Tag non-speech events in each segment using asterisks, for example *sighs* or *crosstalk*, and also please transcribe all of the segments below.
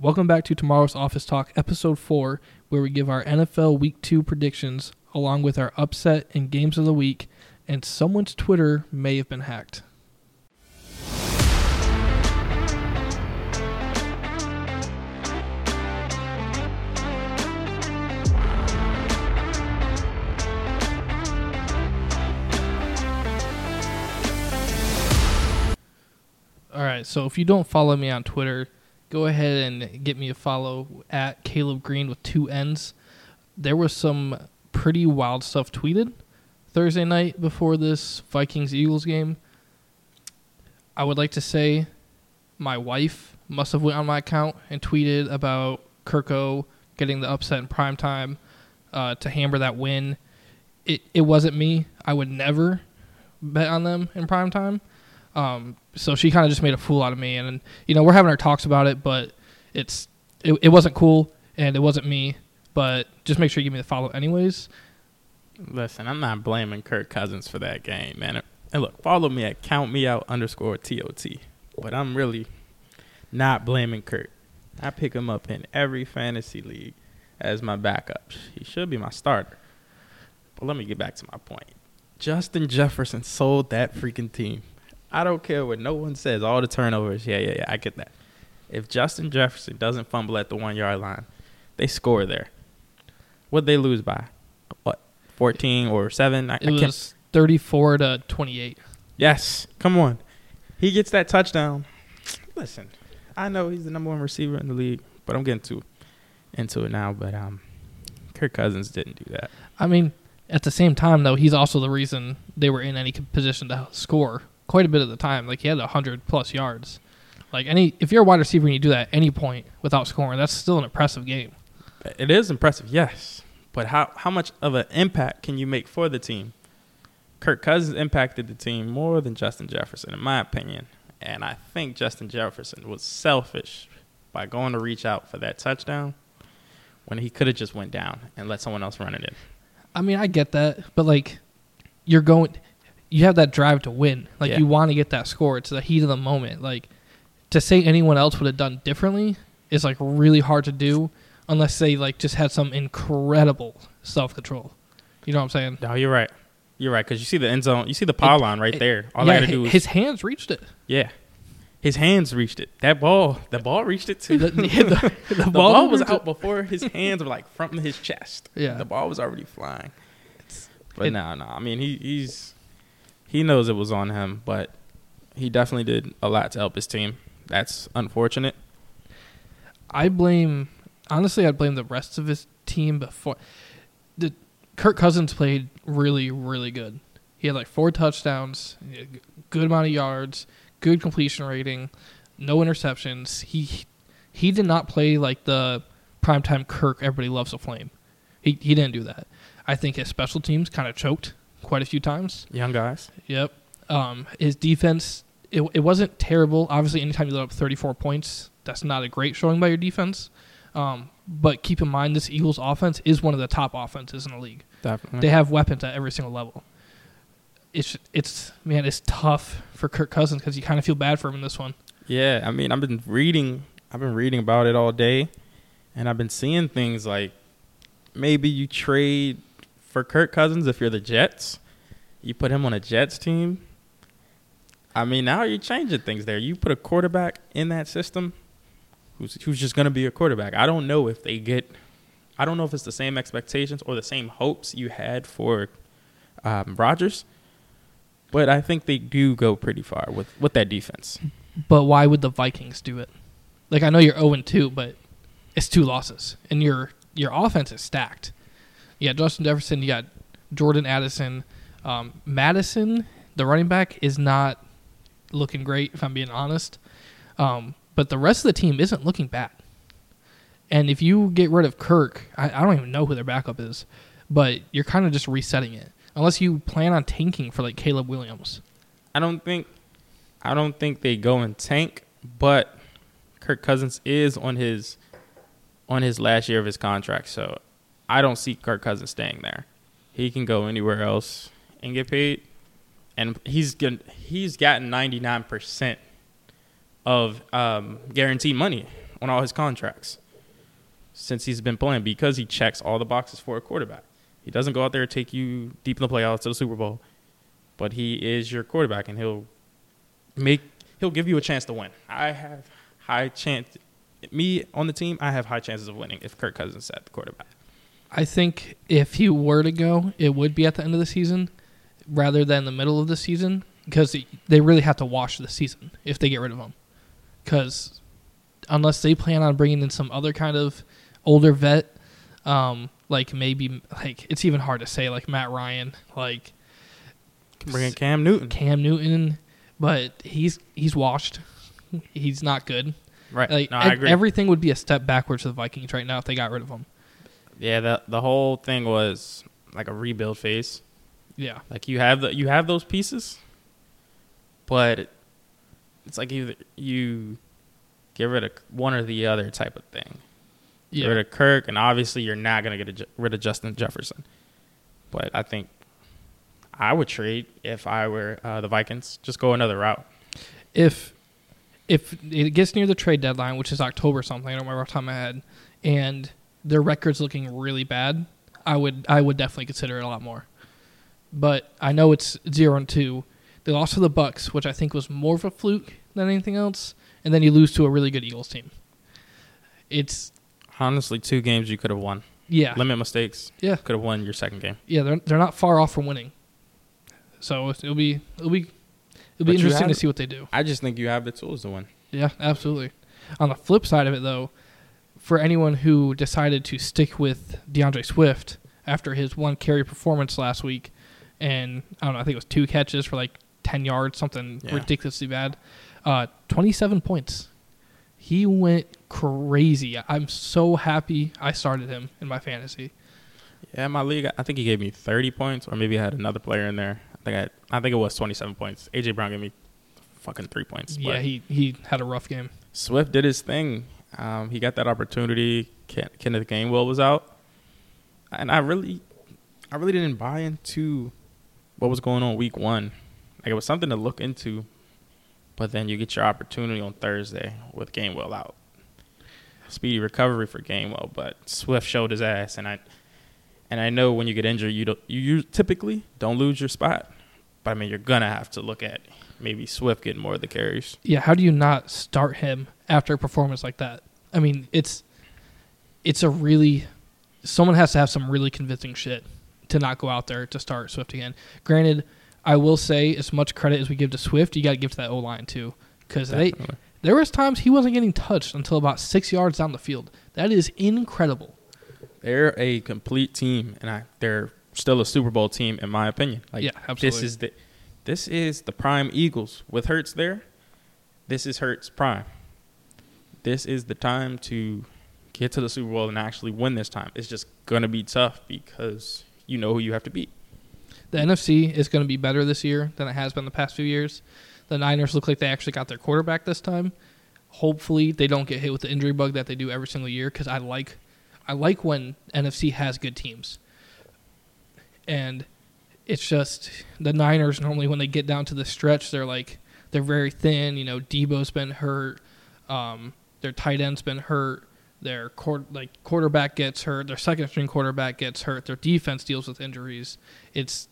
Welcome back to Tomorrow's Office Talk, episode 4, where we give our NFL Week 2 predictions along with our upset and games of the week, and someone's Twitter may have been hacked. All right, so if you don't follow me on Twitter, go ahead and get me a follow at Kaleb Green with two N's. There was some pretty wild stuff tweeted Thursday night before this Vikings Eagles game. I would like to say my wife must have went on my account and tweeted about Kirko getting the upset in prime time uh, to hammer that win. It it wasn't me. I would never bet on them in prime time. Um, so she kind of just made a fool out of me, and you know we're having our talks about it, but it's it, it wasn't cool and it wasn't me. But just make sure you give me the follow anyways. Listen, I'm not blaming Kirk Cousins for that game, man. And look, follow me at count me out underscore tot. But I'm really not blaming Kirk. I pick him up in every fantasy league as my backup. He should be my starter. But let me get back to my point. Justin Jefferson sold that freaking team. I don't care what no one says. All the turnovers. Yeah, yeah, yeah. I get that. If Justin Jefferson doesn't fumble at the one yard line, they score there. What they lose by? What? 14 or 7? I, It I was can't. 34 to 28. Yes. Come on. He gets that touchdown. Listen, I know he's the number one receiver in the league, but I'm getting too into it now. But um, Kirk Cousins didn't do that. I mean, at the same time though, he's also the reason they were in any position to score quite a bit of the time. Like he had 100 plus yards. Like any if you're a wide receiver and you do that at any point without scoring, that's still an impressive game. It is impressive, yes. But how, how much of an impact can you make for the team? Kirk Cousins impacted the team more than Justin Jefferson, in my opinion. And I think Justin Jefferson was selfish by going to reach out for that touchdown when he could have just went down and let someone else run it in. I mean, I get that, but like you're going you have that drive to win. Like Yeah. you want to get that score. It's the heat of the moment. Like to say anyone else would have done differently is like really hard to do unless they like just had some incredible self-control. You know what I'm saying? No, you're right. You're right because you see the end zone, you see the pylon right it- there. All yeah, I got to do is his hands reached it. yeah, his hands reached it. That ball, the ball reached it too. The, *laughs* the, the *laughs* the ball, ball was reached it. out before his *laughs* hands were like from his chest. Yeah. the ball was already flying. But no, no. I mean, he he's he knows it was on him, but he definitely did a lot to help his team. That's unfortunate. I blame honestly I'd blame the rest of his team before the Kirk Cousins played really really good. He had like four touchdowns, good amount of yards, good completion rating, no interceptions. He he did not play like the primetime Kirk everybody loves to flame. He he didn't do that. I think his special teams kind of choked quite a few times. Young guys. Yep. Um, his defense, it, it wasn't terrible. Obviously, anytime you let up 34 points, that's not a great showing by your defense. Um, but keep in mind, this Eagles offense is one of the top offenses in the league. Definitely. They have weapons at every single level. It's it's man, it's tough for Kirk Cousins because you kind of feel bad for him in this one. Yeah, I mean, I've been reading, I've been reading about it all day, and I've been seeing things like maybe you trade for Kirk Cousins if you're the Jets, you put him on a Jets team. I mean, now you're changing things there. You put a quarterback in that system, who's who's just going to be a quarterback. I don't know if they get, I don't know if it's the same expectations or the same hopes you had for um, Rodgers, but I think they do go pretty far with with that defense. But why would the Vikings do it? Like I know you're 0 2, but it's two losses, and your your offense is stacked. Got Justin Jefferson, you got Jordan Addison, um, Madison. The running back is not looking great, if I'm being honest. Um, but the rest of the team isn't looking bad. And if you get rid of Kirk, I, I don't even know who their backup is, but you're kind of just resetting it. Unless you plan on tanking for like Caleb Williams. I don't think I don't think they go and tank, but Kirk Cousins is on his on his last year of his contract, so I don't see Kirk Cousins staying there. He can go anywhere else and get paid, and he's get, he's gotten ninety nine percent of um, guaranteed money on all his contracts since he's been playing because he checks all the boxes for a quarterback. He doesn't go out there and take you deep in the playoffs to the Super Bowl, but he is your quarterback and he'll make he'll give you a chance to win. I have high chance me on the team, I have high chances of winning if Kirk Cousins at the quarterback. I think if he were to go, it would be at the end of the season rather than the middle of the season because they really have to wash the season if they get rid of him. Because unless they plan on bringing in some other kind of older vet, um, like maybe like it's even hard to say like Matt Ryan, like bring in Cam Newton, Cam Newton, but he's he's washed. He's not good. Right. Like no, I agree. everything would be a step backwards for the Vikings right now if they got rid of him. Yeah, the the whole thing was like a rebuild phase. Yeah. Like you have the you have those pieces, but it's like either you get rid of one or the other type of thing. Yeah. Get rid of Kirk, and obviously you're not gonna get rid of Justin Jefferson. But I think I would trade if I were uh, the Vikings. Just go another route. If if it gets near the trade deadline, which is October something, I don't remember off the top of my head, and their record's looking really bad, I would I would definitely consider it a lot more. But I know it's zero and two. They lost to the Bucks, which I think was more of a fluke than anything else, and then you lose to a really good Eagles team. It's honestly two games you could have won. Yeah, limit mistakes. Yeah, could have won your second game. Yeah, they're they're not far off from winning. So it'll be it'll be it'll be interesting to see what they do. I just think you have the tools to win. Yeah, absolutely. On the flip side of it, though, for anyone who decided to stick with D'Andre Swift after his one carry performance last week, and I don't know, I think it was two catches for like ten yards, something yeah. ridiculously bad. Uh, Twenty-seven points. He went crazy. I'm so happy I started him in my fantasy. Yeah, my league. I think he gave me 30 points, or maybe I had another player in there. I think I, I think it was 27 points. AJ Brown gave me fucking three points. Yeah, he he had a rough game. Swift did his thing. Um, he got that opportunity. Kenneth Gainwell was out, and I really, I really didn't buy into what was going on week one. Like it was something to look into, but then you get your opportunity on Thursday with Gainwell out. Speedy recovery for Gainwell, but Swift showed his ass, and I, and I know when you get injured, you don't, you typically don't lose your spot, but I mean you're gonna have to look at maybe Swift getting more of the carries. Yeah, how do you not start him after a performance like that? I mean, it's it's a really someone has to have some really convincing shit to not go out there to start Swift again. Granted, I will say as much credit as we give to Swift, you got to give to that O line too, because they there was times he wasn't getting touched until about six yards down the field. That is incredible. They're a complete team, and I, they're still a Super Bowl team in my opinion. Like, yeah, absolutely. This is the this is the prime Eagles with Hurts there. This is Hurts prime. This is the time to get to the Super Bowl and actually win this time. It's just gonna be tough because you know who you have to beat. The NFC is going to be better this year than it has been the past few years. The Niners look like they actually got their quarterback this time. Hopefully, they don't get hit with the injury bug that they do every single year because I like, I like when NFC has good teams. And it's just the Niners normally when they get down to the stretch, they're like they're very thin. You know, Deebo's been hurt. Um, their tight end's been hurt. Their court, like quarterback gets hurt. Their second string quarterback gets hurt. Their defense deals with injuries. It's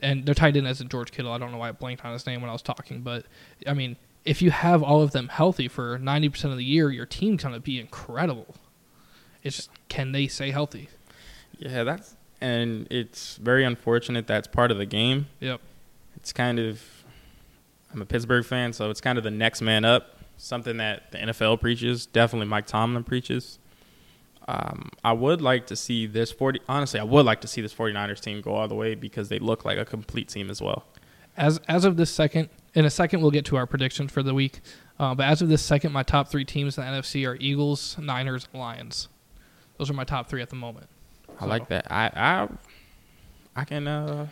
and their tight end isn't George Kittle. I don't know why I blanked on his name when I was talking, but I mean, if you have all of them healthy for ninety percent of the year, your team's gonna be incredible. It's just, can they stay healthy? Yeah, that's and it's very unfortunate that's part of the game. Yep. It's kind of I'm a Pittsburgh fan, so it's kind of the next man up something that the NFL preaches. Definitely Mike Tomlin preaches. Um, I would like to see this 40. Honestly, I would like to see this 49ers team go all the way because they look like a complete team as well. As as of this second, in a second we'll get to our predictions for the week. Uh, but as of this second, my top three teams in the NFC are Eagles, Niners, Lions. Those are my top three at the moment. I so. like that. I I I can uh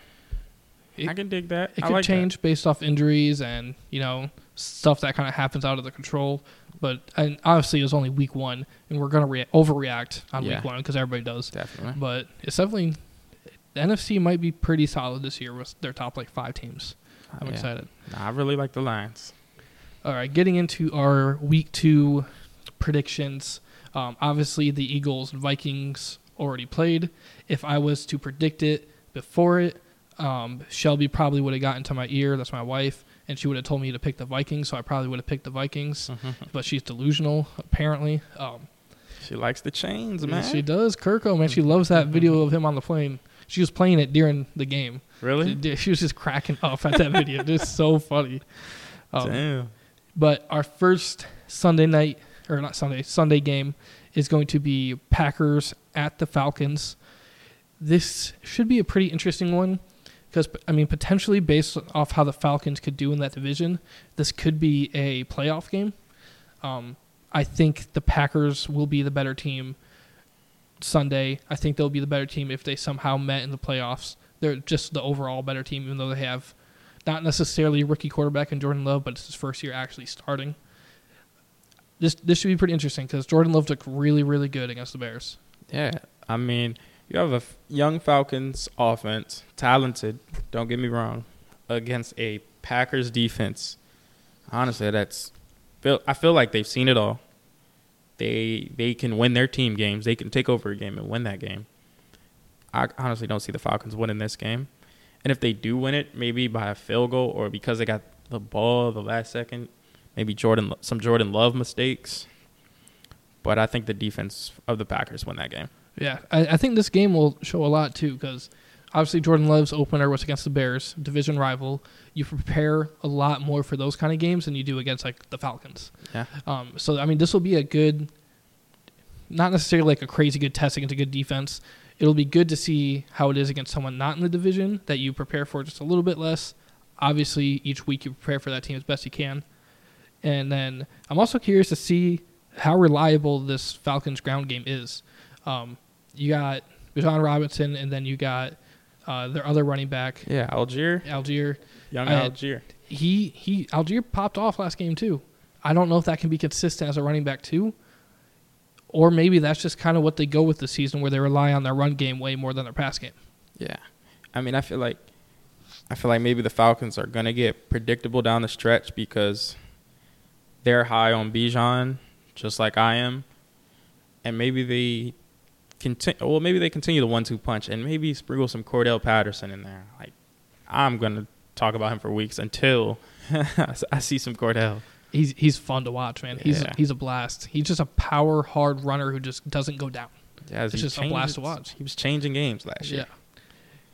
it, I can dig that. It I could like change that. based off injuries and you know stuff that kind of happens out of the control. But and obviously, it was only week one, and we're gonna re- overreact on yeah. week one because everybody does. Definitely. But it's definitely the NFC might be pretty solid this year with their top like five teams. I'm yeah. excited. Nah, I really like the Lions. All right, getting into our week two predictions. Um, obviously, the Eagles and Vikings already played. If I was to predict it before it, um, Shelby probably would have gotten to my ear. That's my wife, and she would have told me to pick the Vikings. So I probably would have picked the Vikings. But she's delusional, apparently. Um, She likes the chains, man. she does. Kirko, man, she loves that video of him on the plane. She was playing it during the game. really? She, *laughs* she was just cracking up at that video. *laughs* It's so funny. Um, Damn. but our first Sunday night, or not Sunday, Sunday game is going to be Packers at the Falcons. This should be a pretty interesting one because, I mean, potentially based off how the Falcons could do in that division, this could be a playoff game. Um, I think the Packers will be the better team Sunday. I think they'll be the better team if they somehow met in the playoffs. They're just the overall better team, even though they have not necessarily rookie quarterback in Jordan Love, but it's his first year actually starting. This this should be pretty interesting because Jordan Love looked really really good against the Bears. Yeah, I mean, you have a young Falcons offense, talented. Don't get me wrong, against a Packers defense. Honestly, that's. I feel like they've seen it all. They they can win their team games. They can take over a game and win that game. I honestly don't see the Falcons winning this game, and if they do win it, maybe by a field goal or because they got the ball the last second, maybe Jordan some Jordan Love mistakes. But I think the defense of the Packers win that game. Yeah, I, I think this game will show a lot too because obviously Jordan Love's opener was against the Bears, division rival. You prepare a lot more for those kind of games than you do against like the Falcons. Yeah. Um, so I mean, this will be a good, not necessarily like a crazy good test against a good defense. It'll be good to see how it is against someone not in the division that you prepare for just a little bit less. Obviously, each week you prepare for that team as best you can. And then I'm also curious to see how reliable this Falcons ground game is. Um, you got Bijan Robinson, and then you got uh, their other running back, Yeah, Allgeier, Allgeier. young I- Allgeier. He he Allgeier popped off last game too. I don't know if that can be consistent as a running back too, or maybe that's just kind of what they go with the season, where they rely on their run game way more than their pass game. Yeah, I mean, I feel like, I feel like maybe the Falcons are gonna get predictable down the stretch because they're high on Bijan, just like I am, and maybe they continue. Well, maybe they continue the one-two punch, and maybe sprinkle some Cordell Patterson in there. Like, I'm gonna talk about him for weeks until *laughs* I see some Cordell. He's he's fun to watch, man. He's Yeah. he's a blast. He's just a power hard runner who just doesn't go down. Yeah, It's just a blast to watch. He was changing games last year. Yeah.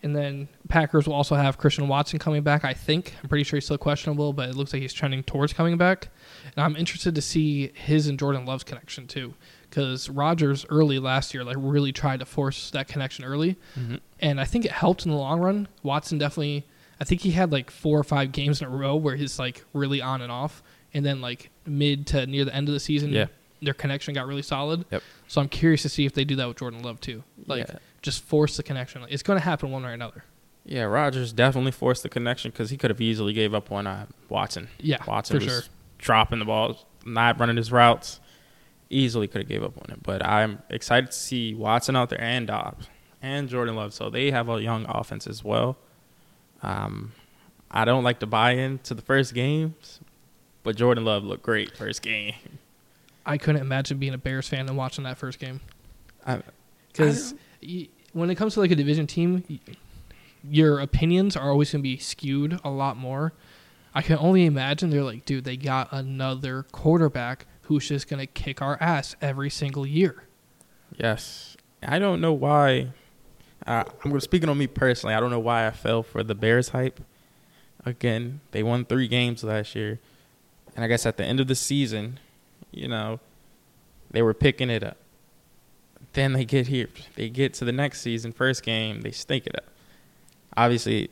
And then Packers will also have Christian Watson coming back, I think. I'm pretty sure he's still questionable, but it looks like he's trending towards coming back. And I'm interested to see his and Jordan Love's connection too. Because Rodgers early last year like really tried to force that connection early. hmm And I think it helped in the long run. Watson definitely I think he had like four or five games in a row where he's like really on and off. And then like mid to near the end of the season Yeah. their connection got really solid. Yep. So I'm curious to see if they do that with Jordan Love too. Like Yeah. just force the connection. It's going to happen one way or another. Yeah, Rodgers definitely forced the connection because he could have easily gave up on uh, Watson. Yeah, Watson for was sure. Dropping the ball, not running his routes. Easily could have gave up on it. But I'm excited to see Watson out there and Doubs and Jordan Love. So they have a young offense as well. Um, I don't like to buy into the first games, but Jordan Love looked great first game. I couldn't imagine being a Bears fan and watching that first game because when it comes to like a division team, your opinions are always going to be skewed a lot more. I can only imagine they're like, dude, they got another quarterback who's just going to kick our ass every single year. Yes. I don't know why. Uh, I'm speaking on me personally. I don't know why I fell for the Bears hype. Again, they won three games last year, and I guess at the end of the season, you know, they were picking it up. Then they get here. They get to the next season, first game, they stink it up. Obviously,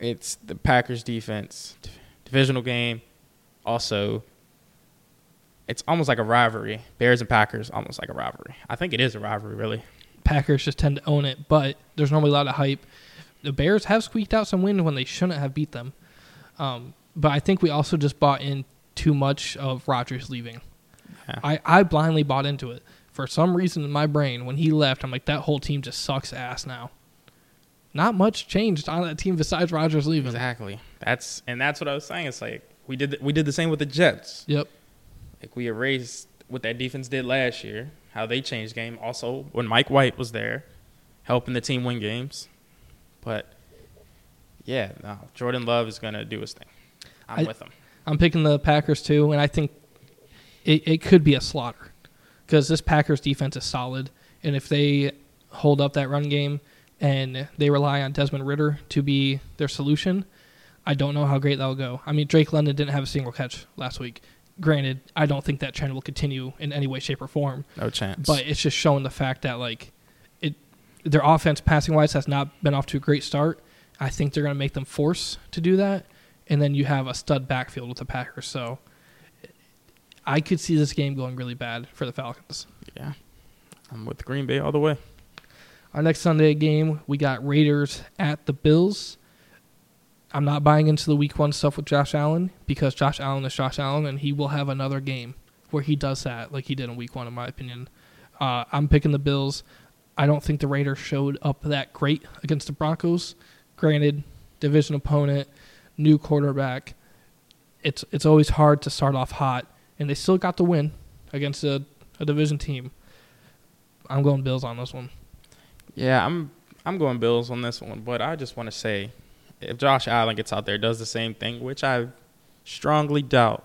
it's the Packers defense, divisional game. Also, it's almost like a rivalry. Bears and Packers, almost like a rivalry. I think it is a rivalry, really. Packers just tend to own it, but there's normally a lot of hype. The Bears have squeaked out some wins when they shouldn't have beat them. Um, but I think we also just bought in too much of Rodgers leaving. Yeah. I, I blindly bought into it. For some reason in my brain, when he left, I'm like, that whole team just sucks ass now. Not much changed on that team besides Rodgers leaving. Exactly. That's and that's what I was saying. It's like we did the, we did the same with the Jets. Yep. Like we erased what that defense did last year, how they changed game. Also, when Mike White was there, helping the team win games. But yeah, no, Jordan Love is gonna do his thing. I'm I- with him. I'm picking the Packers too, and I think it, it could be a slaughter because this Packers defense is solid, and if they hold up that run game and they rely on Desmond Ridder to be their solution, I don't know how great that'll go. I mean, Drake London didn't have a single catch last week. Granted, I don't think that trend will continue in any way, shape, or form, No chance. but it's just showing the fact that like it, their offense passing wise has not been off to a great start. I think they're going to make them force to do that, and then you have a stud backfield with the Packers. So I could see this game going really bad for the Falcons. yeah, I'm with Green Bay all the way. Our next Sunday game, we got Raiders at the Bills. I'm not buying into the week one stuff with Josh Allen because Josh Allen is Josh Allen, and he will have another game where he does that like he did in week one, in my opinion. Uh, I'm picking the Bills. I don't think the Raiders showed up that great against the Broncos. Granted, division opponent, new quarterback. It's it's always hard to start off hot, and they still got the win against a, a division team. I'm going Bills on this one. Yeah, I'm I'm going Bills on this one, but I just want to say, if Josh Allen gets out there does the same thing, which I strongly doubt,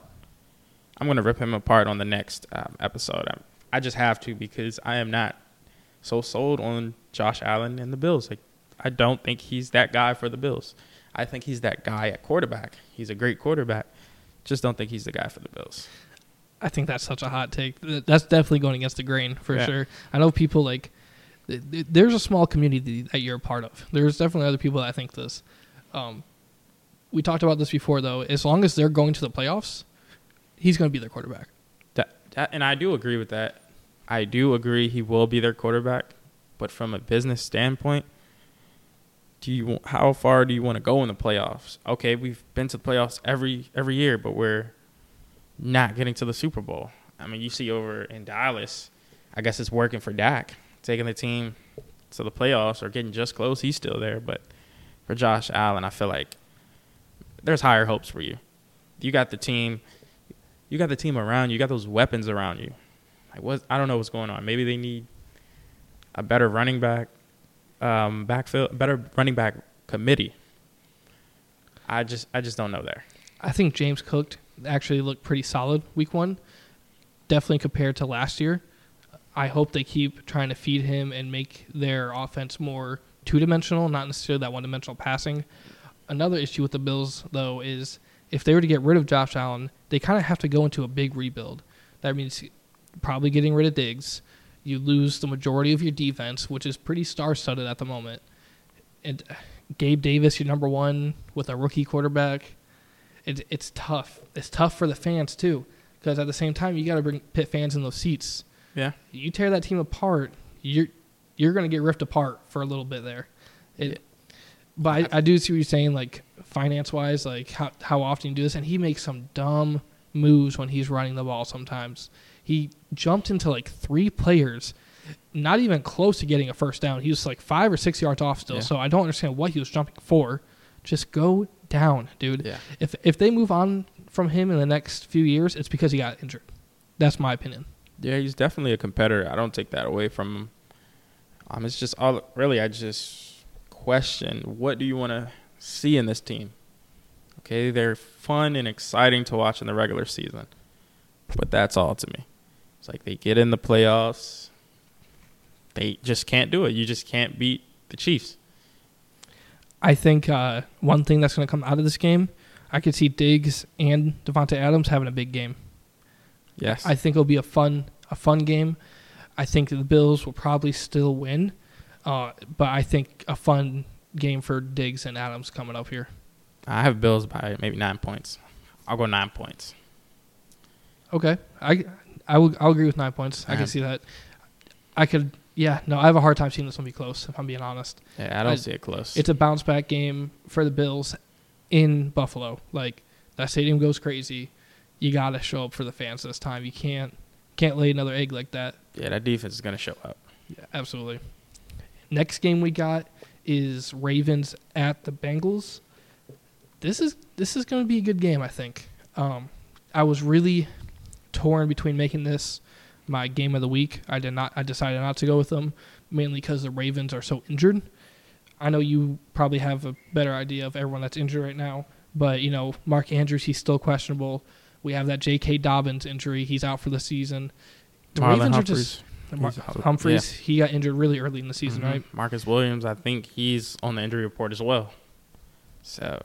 I'm going to rip him apart on the next um, episode. i I just have to because I am not so sold on Josh Allen and the Bills. Like, I don't think he's that guy for the Bills. I think he's that guy at quarterback. He's a great quarterback. Just don't think he's the guy for the Bills. I think that's such a hot take. That's definitely going against the grain for Yeah. sure. I know people like there's a small community that you're a part of. There's definitely other people that think this. Um, we talked about this before though. As long as they're going to the playoffs, he's going to be their quarterback. That, that, and I do agree with that. I do agree he will be their quarterback, but from a business standpoint, do you how far do you want to go in the playoffs? Okay, we've been to the playoffs every every year, but we're not getting to the Super Bowl. I mean, you see over in Dallas, I guess it's working for Dak, taking the team to the playoffs or getting just close. He's still there, but for Josh Allen, I feel like there's higher hopes for you. You got the team you got the team around you. You got those weapons around you. Like what? I don't know what's going on. Maybe they need a better running back, um, backfield, better running back committee. I just, I just don't know there. I think James Cook actually looked pretty solid week one, definitely compared to last year. I hope they keep trying to feed him and make their offense more two dimensional, not necessarily that one dimensional passing. Another issue with the Bills, though, is if they were to get rid of Josh Allen, they kind of have to go into a big rebuild. That means probably getting rid of Diggs. You lose the majority of your defense, which is pretty star studded at the moment. And uh, Gabe Davis, your number one, with a rookie quarterback it, it's tough. It's tough for the fans too, because at the same time you got to bring pit fans in those seats. Yeah, You tear that team apart, you're you're gonna get ripped apart for a little bit there. It, But I, I do see what you're saying, like finance wise, like how how often you do this, and he makes some dumb moves when he's running the ball. Sometimes he jumped into like three players. Not even close to getting a first down. He was like five or six yards off still. Yeah. So I don't understand what he was jumping for. Just go down, dude. yeah. If if they move on from him in the next few years, it's because he got injured. That's my opinion. Yeah, he's definitely a competitor. I don't take that away from him. Um, it's just all really. I just question what do you want to see in this team? Okay, they're fun and exciting to watch in the regular season, but that's all to me. It's like they get in the playoffs, they just can't do it. You just can't beat the Chiefs. I think uh, one thing that's going to come out of this game, I could see Diggs and Davante Adams having a big game. Yes, I think it'll be a fun a fun game. I think the Bills will probably still win, uh, but I think a fun game for Diggs and Adams coming up here. I have Bills by maybe nine points. I'll go nine points. Okay, I I will I'll agree with nine points. I can see that. I could yeah no I have a hard time seeing this one be close if I'm being honest. Yeah, I don't I- see it close. It's a bounce back game for the Bills in Buffalo. Like that stadium goes crazy. You got to show up for the fans this time. You can't can't lay another egg like that. yeah, that defense is gonna show up. Yeah, absolutely. Next game we got is Ravens at the Bengals. This is this is going to be a good game, I think. Um, I was really torn between making this my game of the week. I did not. I decided not to go with them mainly because the Ravens are so injured. I know you probably have a better idea of everyone that's injured right now, but you know Mark Andrews, he's still questionable. We have that J.K. Dobbins injury; he's out for the season. The Marlon Ravens Humphreys. are just Mar-. Humphreys. He got injured really early in the season, Mhm. right? Marcus Williams, I think he's on the injury report as well. So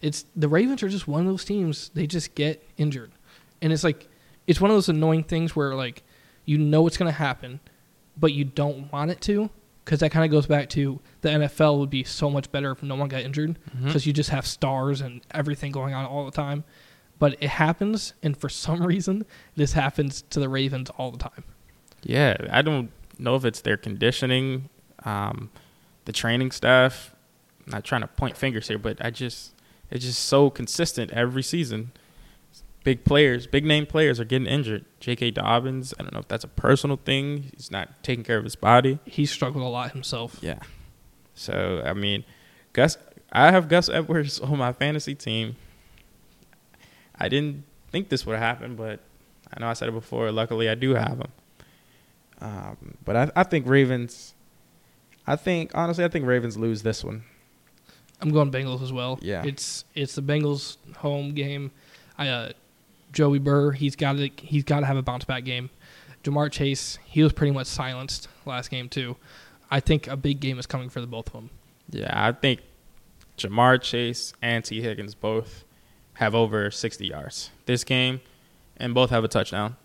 It's the Ravens are just one of those teams. They just get injured, and it's like it's one of those annoying things where like you know it's going to happen, but you don't want it to because that kind of goes back to the NFL would be so much better if no one got injured because you just have stars and everything going on all the time. But it happens, and for some *laughs* reason, this happens to the Ravens all the time. Yeah, I don't know if it's their conditioning, um, the training staff. I'm not trying to point fingers here, but I just it's just so consistent every season. Big players, big name players are getting injured. J.K. Dobbins, I don't know if that's a personal thing. He's not taking care of his body. He struggled a lot himself. Yeah. So I mean, Gus, I have Gus Edwards *laughs* on my fantasy team. I didn't think this would happen, but I know I said it before. Luckily, I do have him. Um, but I, I think Ravens. I think honestly, I think Ravens lose this one. I'm going Bengals as well. Yeah. it's it's the Bengals home game. I uh, Joey Burr, he's got to he's got to have a bounce back game. Ja'Marr Chase, he was pretty much silenced last game too. I think a big game is coming for the both of them. Yeah, I think Ja'Marr Chase and Tee Higgins both have over 60 yards this game, and both have a touchdown.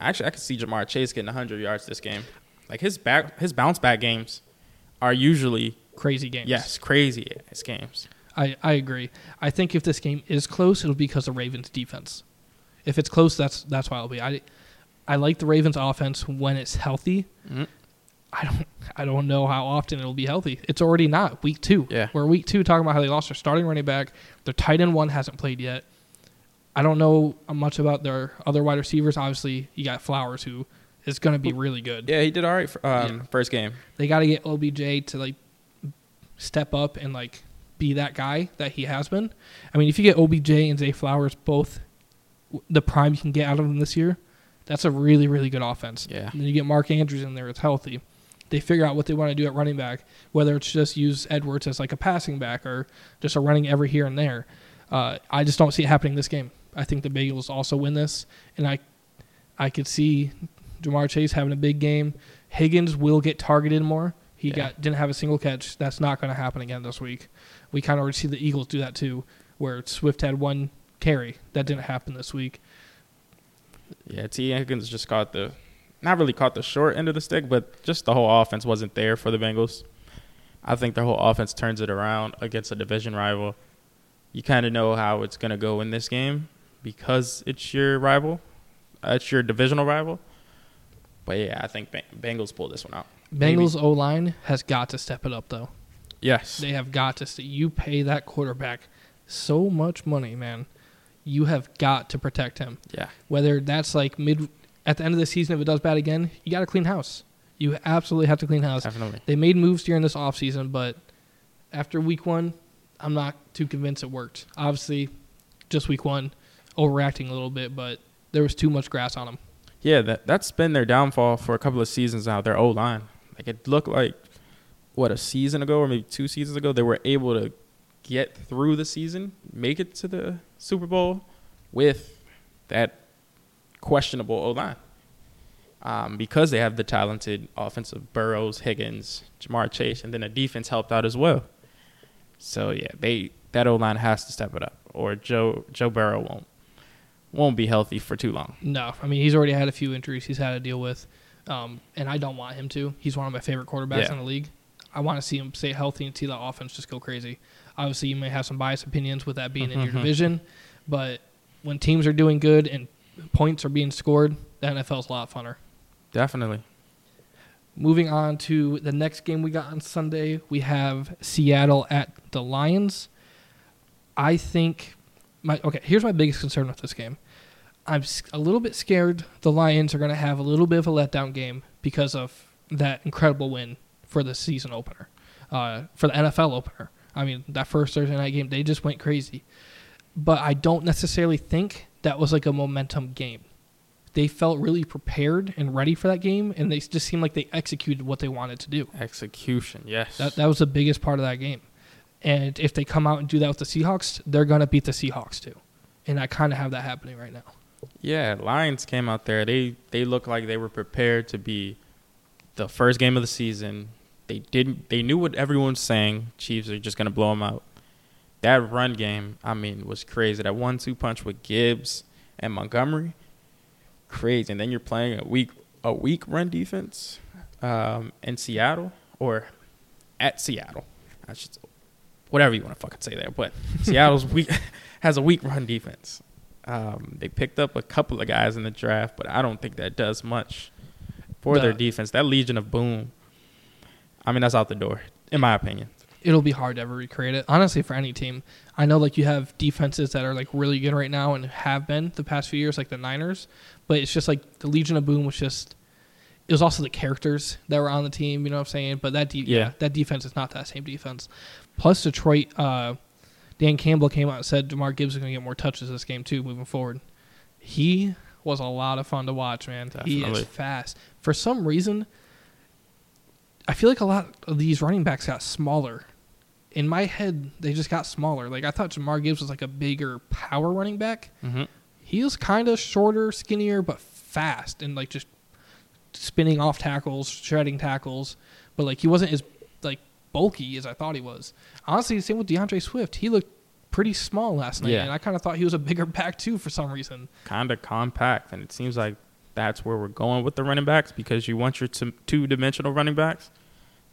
Actually, I could see Ja'Marr Chase getting 100 yards this game. Like his back, his bounce back games are usually Crazy games. yes crazy ass games. I, I agree. I think if this game is close, it'll be because of Ravens defense. If it's close, that's that's why it'll be. I I like the Ravens offense when it's healthy. Mhm. I don't I don't know how often it'll be healthy. It's already not week two. Yeah. We're week two talking about how they lost their starting running back. Their tight end one hasn't played yet. I don't know much about their other wide receivers. Obviously, you got Flowers who is going to be really good. Yeah, he did all right for um, Yeah. first game. They got to get OBJ to like step up and like be that guy that he has been. I mean, if you get OBJ and Zay Flowers both the prime you can get out of them this year, that's a really really good offense. Yeah. And then you get Mark Andrews in there, it's healthy. They figure out what they want to do at running back, whether it's just use Edwards as like a passing back or just a running every here and there. Uh, I just don't see it happening this game. I think the Bengals also win this, and I, I could see Ja'Marr Chase having a big game. Higgins will get targeted more. He Yeah. got didn't have a single catch. That's not going to happen again this week. We kind of already see the Eagles do that too, where Swift had one carry. That didn't happen this week. Yeah, Tee Higgins just got the, not really caught the short end of the stick, but just the whole offense wasn't there for the Bengals. I think their whole offense turns it around against a division rival. You kind of know how it's going to go in this game because it's your rival, uh, it's your divisional rival. But yeah, I think Beng- Bengals pull this one out. Bengals O line has got to step it up though. Yes. They have got to. St- you pay that quarterback so much money, man. You have got to protect him. Yeah. Whether that's like mid at the end of the season, if it does bad again, you got to clean house. You absolutely have to clean house. Definitely. They made moves during this offseason, but after week one, I'm not too convinced it worked. Obviously, just week one, overreacting a little bit, but there was too much grass on them. Yeah, that that's been their downfall for a couple of seasons now. Their O line, like it looked like what a season ago or maybe two seasons ago, they were able to get through the season, make it to the Super Bowl with that questionable O line. Um, because they have the talented offensive Burrows, Higgins, Ja'Marr Chase, and then the defense helped out as well. So yeah, they that O line has to step it up, or Joe Joe Burrow won't won't be healthy for too long. No, I mean he's already had a few injuries he's had to deal with, um, and I don't want him to. He's one of my favorite quarterbacks Yeah. in the league. I want to see him stay healthy and see the offense just go crazy. Obviously, you may have some biased opinions with that being in your Mhm. division, but when teams are doing good and points are being scored, the NFL's a lot funner. Definitely. Moving on to the next game we got on Sunday, we have Seattle at the Lions. I think my okay. Here's my biggest concern with this game. I'm a little bit scared the Lions are going to have a little bit of a letdown game because of that incredible win for the season opener, uh, for the NFL opener. I mean, that first Thursday night game, they just went crazy. But I don't necessarily think that was like a momentum game. they felt really prepared and ready for that game, and they just seemed like they executed what they wanted to do. Execution, yes. That that was the biggest part of that game. And if they come out and do that with the Seahawks, they're gonna beat the Seahawks too. And I kind of have that happening right now. Yeah, Lions came out there. They they looked like they were prepared to be the first game of the season. They didn't. They knew what everyone's saying. Chiefs are just gonna blow them out. That run game, I mean, was crazy. That one-two punch with Gibbs and Montgomery, crazy. And then you're playing a weak a weak run defense um, in Seattle or at Seattle. I should whatever you want to fucking say there, but *laughs* Seattle's weak has a weak run defense. Um, they picked up a couple of guys in the draft, but I don't think that does much for their defense. That Legion of Boom, I mean, that's out the door, in my opinion. It'll be hard to ever recreate it. Honestly, for any team, I know like you have defenses that are like really good right now and have been the past few years, like the Niners. But it's just like the Legion of Boom was just. It was also the characters that were on the team. You know what I'm saying? But that de- Yeah. that defense is not that same defense. Plus Detroit, uh, Dan Campbell came out and said Jahmyr Gibbs is going to get more touches this game too, moving forward. He was a lot of fun to watch, man. He is fast. For some reason, I feel like a lot of these running backs got smaller. In my head, they just got smaller. Like I thought Jahmyr Gibbs was like a bigger power running back. Mm-hmm. He was kind of shorter, skinnier, but fast and like just spinning off tackles, shredding tackles. But like he wasn't as like bulky as I thought he was. Honestly, the same with D'Andre Swift. He looked pretty small last night, Yeah. and I kind of thought he was a bigger *laughs* back too for some reason. Kind of compact, and it seems like that's where we're going with the running backs because you want your t- two-dimensional running backs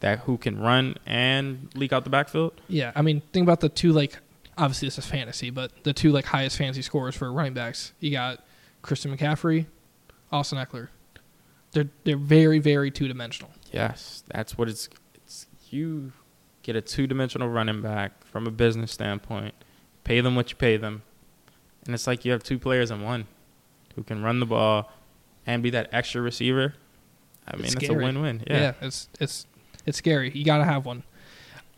that who can run and leak out the backfield. Yeah, I mean, think about the two like obviously this is fantasy, but the two like highest fantasy scorers for running backs. You got Christian McCaffrey, Austin Ekeler. They're they're very very two dimensional. Yes, that's what it's. It's you get a two-dimensional running back from a business standpoint, pay them what you pay them, and it's like you have two players in one who can run the ball and be that extra receiver. I mean, It's it's, a win-win. Yeah. Yeah. it's it's it's scary. You got to have one.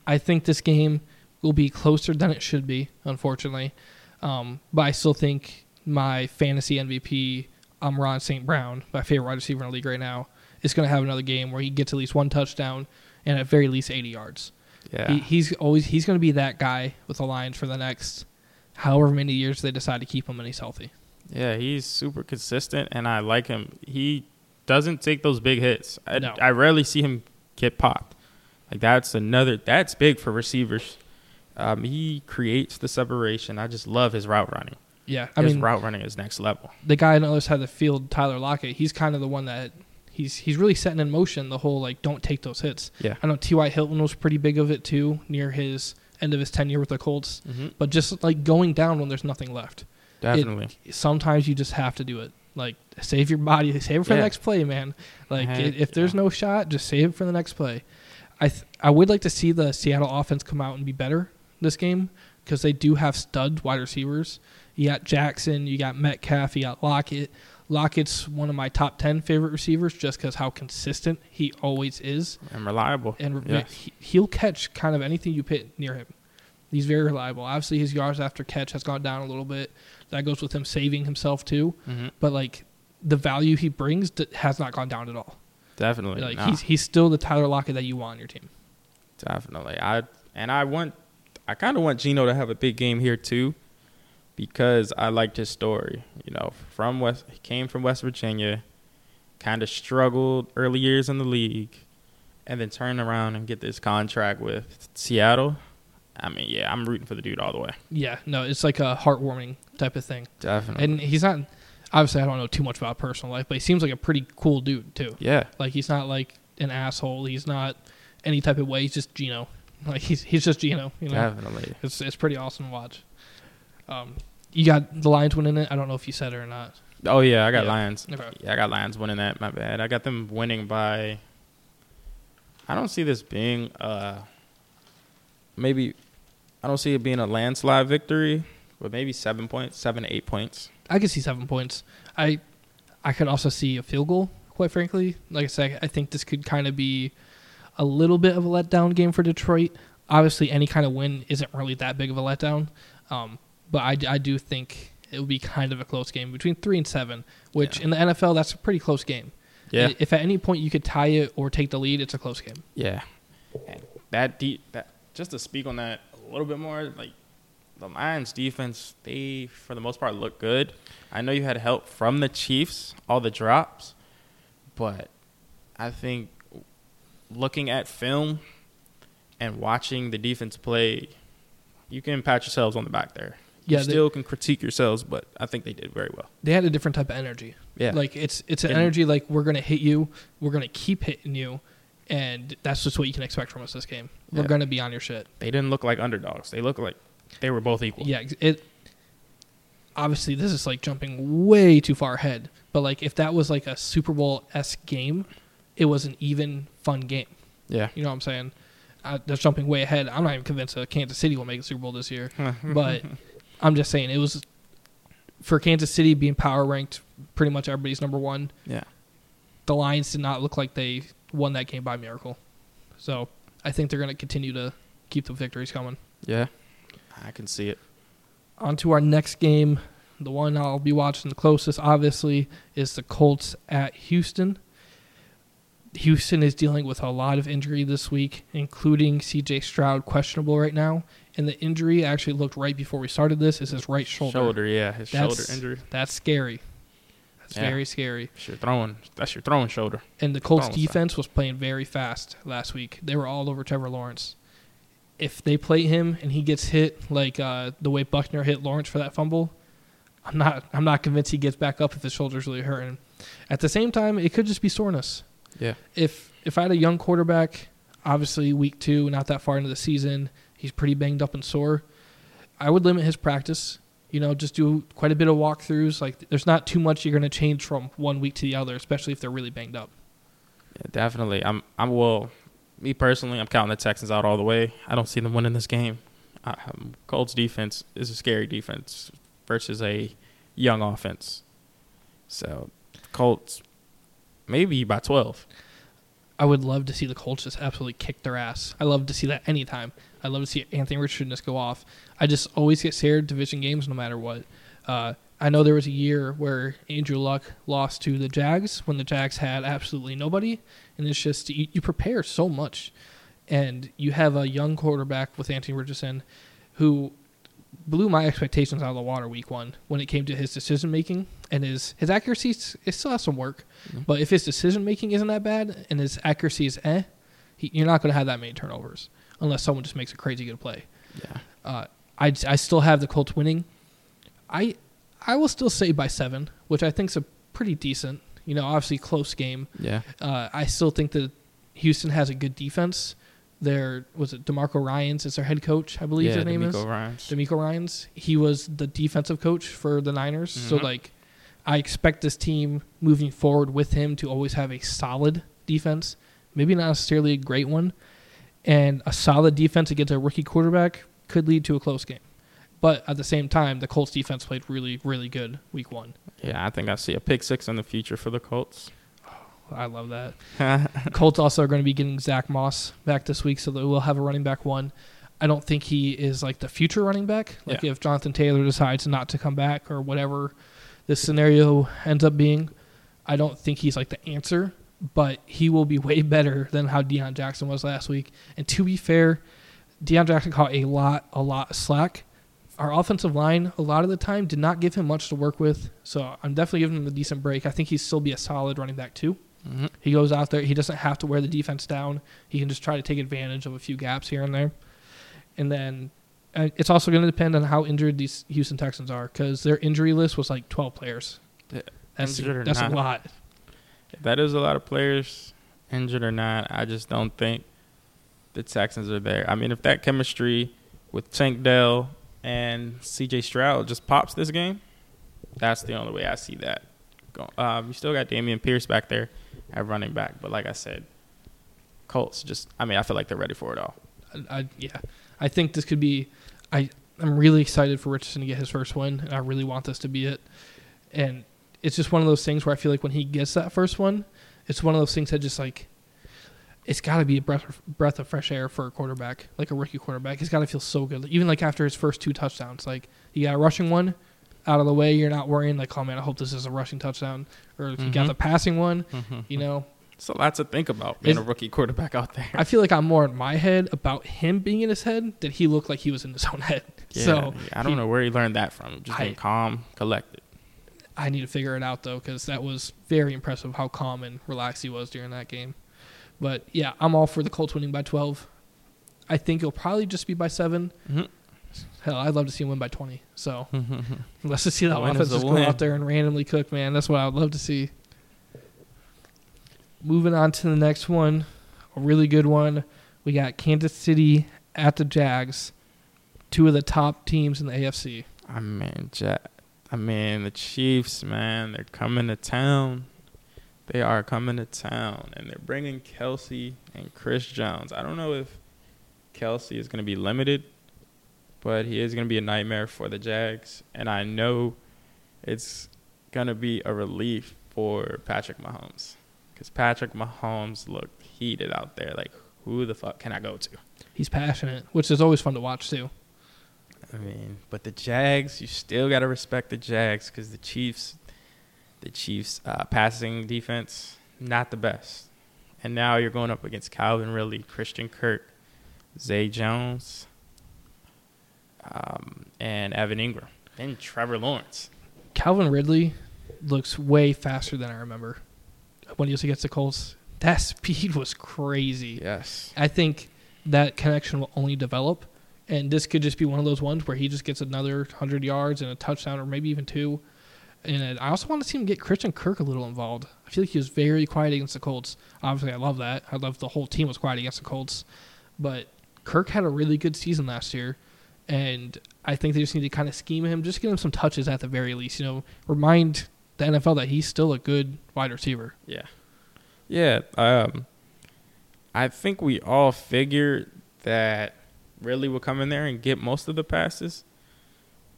I think this game will be closer than it should be, unfortunately. Um, but I still think my fantasy MVP, Amon-Ra St. Brown, my favorite wide receiver in the league right now, is going to have another game where he gets at least one touchdown and at very least 80 yards. Yeah. He, he's always he's going to be that guy with the Lions for the next however many years they decide to keep him and he's healthy. Yeah, he's super consistent, and I like him. He doesn't take those big hits. I, No. I rarely see him get popped. Like that's another. That's big for receivers. Um, he creates the separation. I just love his route running. Yeah, I his mean route running is next level. the guy on the other side of the field, Tyler Lockett, he's kind of the one that he's he's really setting in motion the whole like don't take those hits. Yeah. I know T.Y. Hilton was pretty big of it too near his end of his tenure with the Colts, Mm-hmm. but just like going down when there's nothing left. Definitely. Sometimes you just have to do it. Like save your body, *laughs* save it for Yeah. the next play, man. Like uh-huh. Heck if there's no shot, just save it for the next play. I th- I would like to see the Seattle offense come out and be better this game because they do have stud wide receivers. You got Jackson, you got Metcalf, you got Lockett. Lockett's one of my top ten favorite receivers just because how consistent he always is, and reliable. and Yes. he, he'll catch kind of anything you put near him. He's very reliable. Obviously, his yards after catch has gone down a little bit. That goes with him saving himself too. hmm But like the value he brings d- has not gone down at all. Definitely. Like Nah, he's he's still the Tyler Lockett that you want on your team. definitely. I and I want. I kind of want Geno to have a big game here too, because I liked his story. You know, from West, he came from West Virginia, kind of struggled early years in the league, and then turn around and get this contract with Seattle. I mean, yeah, I'm rooting for the dude all the way. Yeah, no, it's like a heartwarming type of thing. Definitely. And he's not obviously I don't know too much about personal life, but he seems like a pretty cool dude too. yeah, Like he's not like an asshole. He's not any type of way. He's just Geno. *laughs* Like he's he's just Geno. You know, definitely. it's it's pretty awesome to watch. Um, you got the Lions winning it. I don't know if you said it or not. Oh yeah, I got Yeah. Lions. Okay. Yeah, I got Lions winning that. My bad. I got them winning by. I don't see this being uh maybe I don't see it being a landslide victory, but maybe seven points, seven to eight points. I could see seven points. I I could also see a field goal. Quite frankly, like I said, I think this could kind of be a little bit of a letdown game for Detroit. Obviously, any kind of win isn't really that big of a letdown, um, but I, I do think it would be kind of a close game between three and seven. Which Yeah. in the NFL, that's a pretty close game. Yeah, If at any point you could tie it or take the lead, it's a close game. yeah. And that deep that just to speak on that a little bit more, like the Lions defense, they for the most part look good. I know you had help from the Chiefs, all the drops, but I think looking at film and watching the defense play, you can pat yourselves on the back there. Yeah, you they- still can critique yourselves, but I think they did very well. They had a different type of energy. Yeah, Like it's it's an And- energy like we're gonna hit you, we're gonna keep hitting you, and that's just what you can expect from us this game. We're Yeah. gonna be on your shit. they didn't look like underdogs. They look like they were both equal. Yeah, it. Obviously, this is like jumping way too far ahead. But like, if that was like a Super Bowl s game, it was an even fun game. Yeah. You know what I'm saying? That's jumping way ahead. I'm not even convinced that Kansas City will make the Super Bowl this year. *laughs* but I'm just saying it was for Kansas City being power ranked, pretty much everybody's number one. Yeah. The Lions did not look like they won that game by miracle. So I think they're going to continue to keep the victories coming. Yeah. I can see it. On to our next game. The one I'll be watching the closest, obviously, is the Colts at Houston. Houston is dealing with a lot of injury this week, including CJ Stroud, questionable right now. And the injury I actually looked right before we started this is his right shoulder. Shoulder, yeah, his That's- shoulder injury. That's scary. That's Yeah. very scary. That's your throwing. That's your throwing shoulder. And the Colts defense was playing very fast last week. They were all over Trevor Lawrence. If they play him and he gets hit like uh, the way Buckner hit Lawrence for that fumble, I'm not. I'm not convinced he gets back up if his shoulder's really hurting. At the same time, it could just be soreness. Yeah. If if I had a young quarterback, obviously week two, not that far into the season, he's pretty banged up and sore. I would limit his practice. You know, just do quite a bit of walkthroughs. Like, there's not too much you're going to change from one week to the other, especially if they're really banged up. Yeah, definitely. I'm. I'm. Well, me personally, I'm counting the Texans out all the way. I don't see them winning this game. I, um, Colts defense is a scary defense versus a young offense. So, Colts maybe by 12. I would love to see the Colts just absolutely kick their ass. I love to see that anytime. I love to see Anthony Richardson just go off. I just always get scared division games no matter what. Uh, I know there was a year where Andrew Luck lost to the Jags when the Jags had absolutely nobody, and it's just you, you prepare so much, and you have a young quarterback with Anthony Richardson, who blew my expectations out of the water week one when it came to his decision making and his his accuracy. It still has some work, Mhm. but if his decision making isn't that bad and his accuracy is eh, he, you're not going to have that many turnovers unless someone just makes a crazy good play. Yeah. Uh, I, I still have the Colts winning. I I will still say by seven, which I think is a pretty decent. You know, obviously close game. Yeah. Uh, I still think that Houston has a good defense. There was it Demarco Ryan's is their head coach, I believe yeah. his name DeMeco is. Ryans. DeMeco Ryans. He was the defensive coach for the Niners. So Mhm. like, I expect this team moving forward with him to always have a solid defense, maybe not necessarily a great one, and a solid defense against a rookie quarterback could lead to a close game. But at the same time, the Colts defense played really, really good week one. Yeah, I think I see a pick six in the future for the Colts. Oh, I love that. *laughs* Colts also are going to be getting Zack Moss back this week, so they will have a running back one. I don't think he is like the future running back. Like Yeah. if Jonathan Taylor decides not to come back or whatever this scenario ends up being, I don't think he's like the answer. But he will be way better than how Deon Jackson was last week. And to be fair, Deon Jackson caught a lot, a lot of slack. Our offensive line, a lot of the time, did not give him much to work with. So I'm definitely giving him a decent break. I think he'd still be a solid running back too. Mhm. He goes out there. He doesn't have to wear the defense down. He can just try to take advantage of a few gaps here and there. And then uh, it's also going to depend on how injured these Houston Texans are because their injury list was like 12 players. Yeah, That's, injured or that's a lot. That is a lot of players, injured or not. I just don't think the Texans are there. I mean, if that chemistry with Tank Dell and C.J. Stroud just pops this game, that's the only way I see that. Um, you still got Dameon Pierce back there at running back, but like I said, Colts just. I mean, I feel like they're ready for it all. I, I, yeah, I think this could be. I I'm really excited for Richardson to get his first win, and I really want this to be it. And it's just one of those things where I feel like when he gets that first one, it's one of those things that just like. It's got to be a breath of, breath of fresh air for a quarterback, like a rookie quarterback. He's got to feel so good. Even like after his first two touchdowns, like he got a rushing one, out of the way. You're not worrying like, oh man, I hope this is a rushing touchdown, or if you got the passing one. Mhm. You know, It's a lot to think about being Is- a rookie quarterback out there. I feel like I'm more in my head about him being in his head that he looked like he was in his own head. *laughs* Yeah, so I don't he- know where he learned that from. Just I- being calm, collected. I need to figure it out though, because that was very impressive how calm and relaxed he was during that game. But yeah, I'm all for the Colts winning by 12. I think it'll probably just be by seven. Mhm. Hell, I'd love to see him win by 20. So Mm-hmm. *laughs* let's just see that offense just go out there and randomly cook, man. That's what I would love to see. Moving on to the next one, a really good one. We got Kansas City at the Jags, two of the top teams in the AFC. I mean, ja- I mean, the Chiefs, man, they're coming to town. They are coming to town, and they're bringing Kelce and Chris Jones. I don't know if Kelce is going to be limited, but he is going to be a nightmare for the Jags, and I know it's going to be a relief for Patrick Mahomes because Patrick Mahomes looked heated out there. Like, who the fuck can I go to? He's passionate, which is always fun to watch too. I mean, but the Jags, you still got to respect the Jags because the Chiefs, the Chiefs' uh, passing defense, not the best. And now you're going up against Calvin Ridley, Christian Kirk, Zay Jones, um, and Evan Engram, and Trevor Lawrence. Calvin Ridley looks way faster than I remember when he was against the Colts. That *laughs* speed was crazy. Yes. I think that connection will only develop, and this could just be one of those ones where he just gets another hundred yards and a touchdown, or maybe even two. And I also want to see him get Christian Kirk a little involved. I feel like he was very quiet against the Colts. Obviously, I love that. I love the whole team was quiet against the Colts, but Kirk had a really good season last year, and I think they just need to kind of scheme him, just get him some touches at the very least. You know, remind the NFL that he's still a good wide receiver. Yeah. Yeah. Um, I think we all figured that Ridley would come in there and get most of the passes.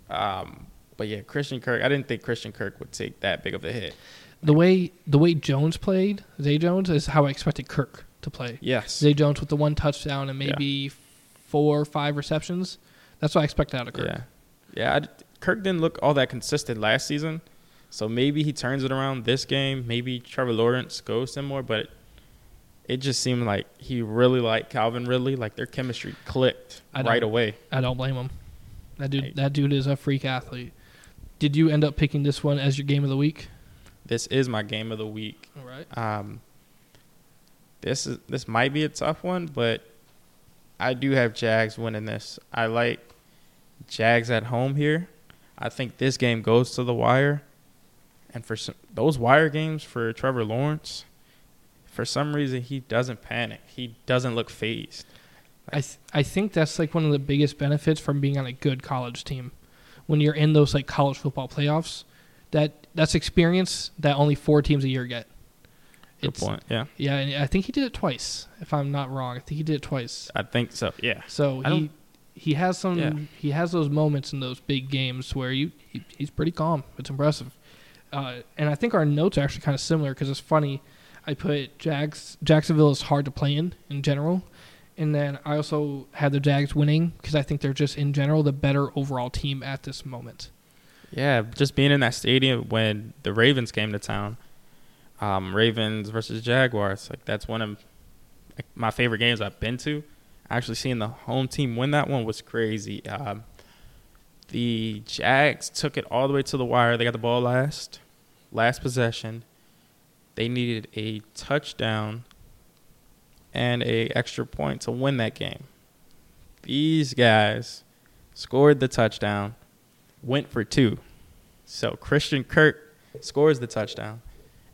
Um, but yeah, Christian Kirk, I didn't think Christian Kirk would take that big of a hit. The way the way Jones played, Zay Jones, is how I expected Kirk to play. Yes. Zay Jones with the one touchdown and maybe four or five receptions. That's what I expected out of Kirk. Yeah. Yeah. I Kirk didn't look all that consistent last season. So maybe he turns it around this game. Maybe Trevor Lawrence goes him more, but it just seemed like he really liked Calvin Ridley. Like their chemistry clicked right away. I don't blame him. That dude, Hey. that dude is a freak athlete. Did you end up picking this one as your game of the week? This is my game of the week. All right. Um, this is this might be a tough one, but I do have Jags winning this. I like Jags at home here. I think this game goes to the wire, and for some, those wire games for Trevor Lawrence, for some reason he doesn't panic. He doesn't look phased. I th- I think that's like one of the biggest benefits from being on a good college team. When you're in those like college football playoffs, that that's experience that only four teams a year get. Good It's- point. Yeah, Yeah, and I think he did it twice. If I'm not wrong, I think he did it twice. I think so. Yeah, So I he he has some Yeah. he has those moments in those big games where you he, he's pretty calm. It's impressive. Uh, and I think our notes are actually kind of similar because it's funny. I put Jags Jacksonville is hard to play in in general, and then I also had the Jags winning because I think they're just in general the better overall team at this moment. Yeah, just being in that stadium when the Ravens came to town, um, Ravens versus Jaguars, like that's one of my favorite games I've been to. Actually, seeing the home team win that one was crazy. Um, the Jags took it all the way to the wire. They got the ball last, last possession. They needed a touchdown and a extra point to win that game. These guys scored the touchdown went for two. So Christian Kirk scores the touchdown,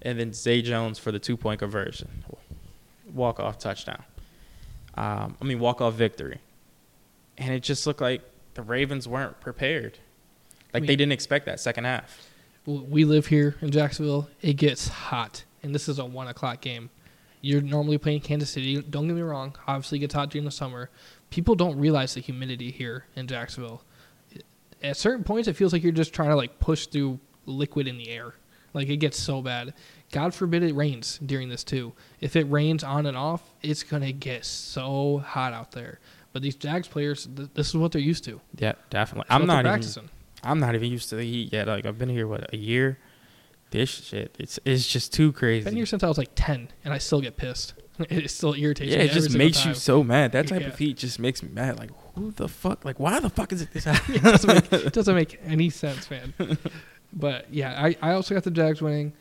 and then Zay Jones for the two point conversion, walk off touchdown. Um, I mean walk off victory, and it just looked like the Ravens weren't prepared. Like mean- they didn't expect that second half. Well, We live here in Jacksonville. It gets hot, and this is a one o'clock game. You're normally playing Kansas City. Don't get me wrong. Obviously, it gets hot during the summer. People don't realize the humidity here in Jacksonville. At certain points, it feels like you're just trying to like push through liquid in the air. Like it gets so bad. God forbid it rains during this too. If it rains on and off, it's gonna get so hot out there. But these Jags players, th- this is what they're used to. Yeah, definitely. It's I'm not even. I'm not even used to the heat yet. Like I've been here what a year. This shit, it's it's just too crazy. Been here since I was like ten, and I still get pissed. *laughs* it still irritates yeah, me. it just single makes you so mad. That type Yeah. of heat just makes me mad. Like who the fuck? Like why the fuck is it this *laughs* hot? it doesn't make, *laughs* it doesn't make any sense, man. But yeah, I, I also got the Jags winning.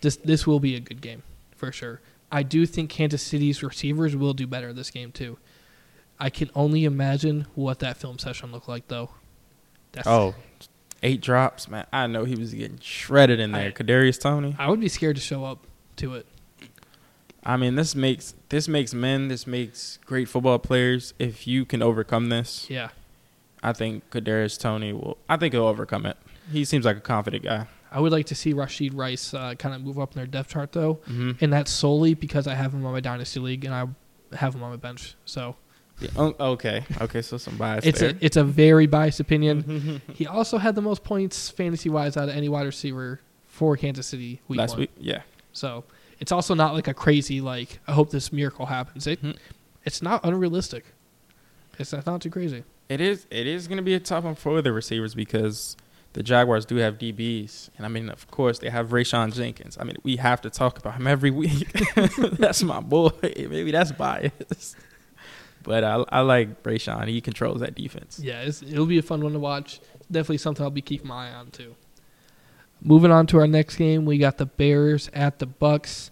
This this will be a good game for sure. I do think Kansas City's receivers will do better this game too. I can only imagine what that film session looked like though. That's, oh, eight drops, man. I know he was getting shredded in there. I- Kadarius Toney. I would be scared to show up to it. I mean, this makes this makes men. This makes great football players. If you can overcome this, Yeah, I think Kadarius Toney will. I think he'll overcome it. He seems like a confident guy. I would like to see Rashee Rice uh, kind of move up in their depth chart though, Mm-hmm. and that's solely because I have him on my dynasty league and I have him on my bench. So oh, okay, okay. So some bias it's there. a it's a very biased opinion. *laughs* He also had the most points fantasy wise out of any wide receiver for Kansas City week Last one. week, yeah. So it's also not like a crazy like I hope this miracle happens. It Hmm. it's not unrealistic. It's not, not too crazy. It is. It is going to be a tough one for the receivers because the Jaguars do have DBs, and I mean, of course, they have Rayshawn Jenkins. I mean, we have to talk about him every week. *laughs* that's my boy. *laughs* Maybe that's bias, but I, I like Rayshawn. He controls that defense. Yeah, it'll be a fun one to watch. Definitely something I'll be keeping my eye on too. Moving on to our next game, we got the Bears at the Bucks.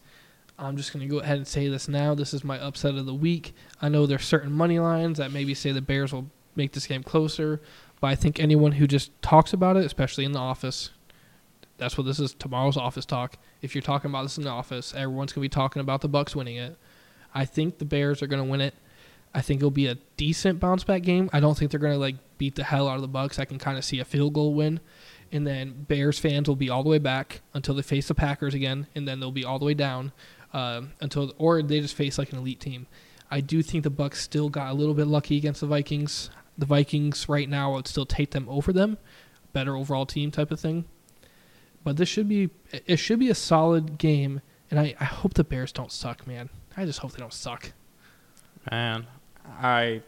I'm just going to go ahead and say this now. This is my upset of the week. I know there's certain money lines that maybe say the Bears will make this game closer, but I think anyone who just talks about it, especially in the office, that's what this is tomorrow's office talk. If you're talking about this in the office, everyone's going to be talking about the Bucks winning it. I think the Bears are going to win it. I think it'll be a decent bounce back game. I don't think they're going to like beat the hell out of the Bucks. I can kind of see a field goal win, and then Bears fans will be all the way back until they face the Packers again, and then they'll be all the way down um, until or they just face like an elite team. I do think the Bucks still got a little bit lucky against the Vikings. The Vikings right now would still take them over them, better overall team type of thing. But this should be it should be a solid game, and I, I hope the Bears don't suck, man. I just hope they don't suck. Man, I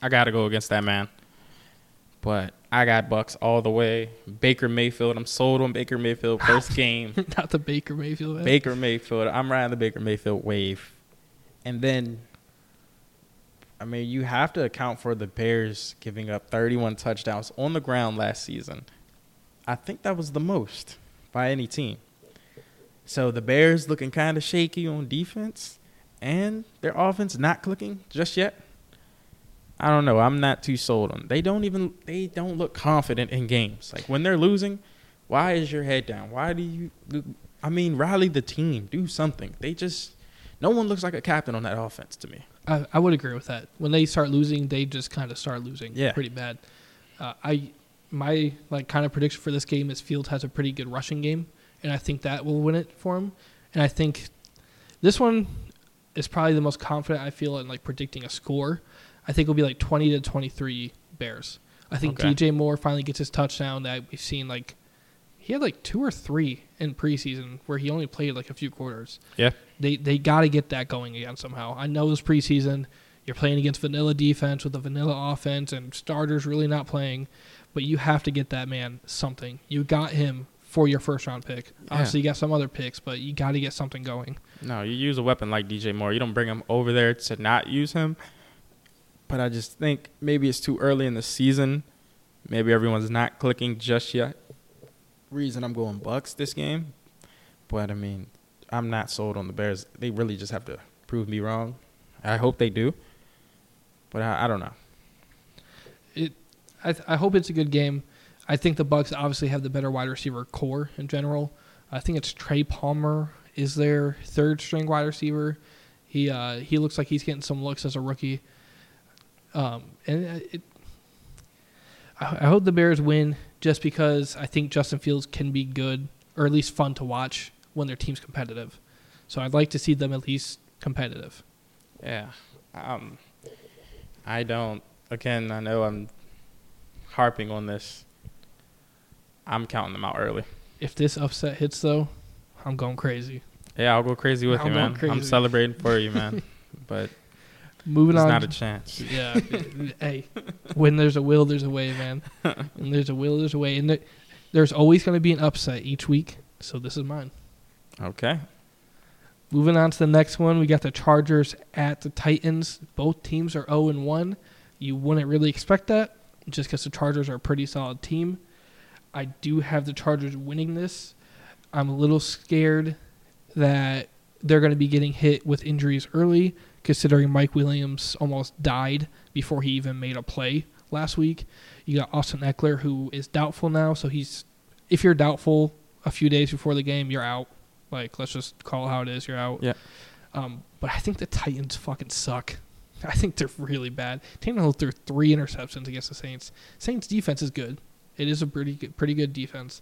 I gotta go against that man. But I got Bucks all the way. Baker Mayfield. I'm sold on Baker Mayfield. First *laughs* game. *laughs* Not the Baker Mayfield. man. Baker Mayfield. I'm riding the Baker Mayfield wave. And then, I mean, you have to account for the Bears giving up 31 touchdowns on the ground last season. I think that was the most by any team. So the Bears looking kind of shaky on defense, and their offense not clicking just yet. I don't know. I'm not too sold on. They don't even. They don't look confident in games. Like when they're losing, why is your head down? Why do you? I mean, rally the team. Do something. They just. No one looks like a captain on that offense to me. I, I would agree with that. When they start losing, they just kind of start losing. Yeah. pretty bad. Uh, I my like kind of prediction for this game is Fields has a pretty good rushing game, and I think that will win it for him. And I think this one is probably the most confident I feel in like predicting a score. I think it'll be like twenty to twenty three Bears. I think Okay. DJ Moore finally gets his touchdown that we've seen like he had like two or three in preseason where he only played like a few quarters Yeah. they they got to get that going again somehow. I know it's preseason. You're playing against vanilla defense with a vanilla offense and starters really not playing, but you have to get that man something. You got him for your first round pick. Obviously, you got some other picks, but you got to get something going. No, you use a weapon like DJ Moore. You don't bring him over there to not use him. But I just think maybe it's too early in the season. Maybe everyone's not clicking just yet. Reason I'm going Bucks this game. But I mean, I'm not sold on the Bears. They really just have to prove me wrong. I hope they do. But I, I don't know. It, I, th- I hope it's a good game. I think the Bucks obviously have the better wide receiver core in general. I think it's Trey Palmer is their third string wide receiver. He uh, he looks like he's getting some looks as a rookie. Um, and it, I, I hope the Bears win just because I think Justin Fields can be good or at least fun to watch when their team's competitive. So I'd like to see them at least competitive. Yeah. Um, I don't. Again, I know I'm harping on this. I'm counting them out early. If this upset hits though, I'm going crazy. Yeah, I'll go crazy with I'm you, man. I'm celebrating for you, man. *laughs* but Moving on. not a chance. yeah. hey, when there's a will, there's a way, man. *laughs* And there's a will, there's a way. And there, there's always going to be an upset each week. So this is mine. Okay. Moving on to the next one, we got the Chargers at the Titans. Both teams are 0 and 1. You wouldn't really expect that just because the Chargers are a pretty solid team. I do have the Chargers winning this. I'm a little scared that they're going to be getting hit with injuries early, considering Mike Williams almost died before he even made a play last week. You got Austin Ekeler, who is doubtful now. So he's, if you're doubtful a few days before the game, you're out. Like, let's just call it how it is. You're out. Yeah. Um, but I think the Titans fucking suck. *laughs* I think they're really bad. Tannehill threw three interceptions against the Saints. Saints defense is good. It is a pretty good, pretty good defense.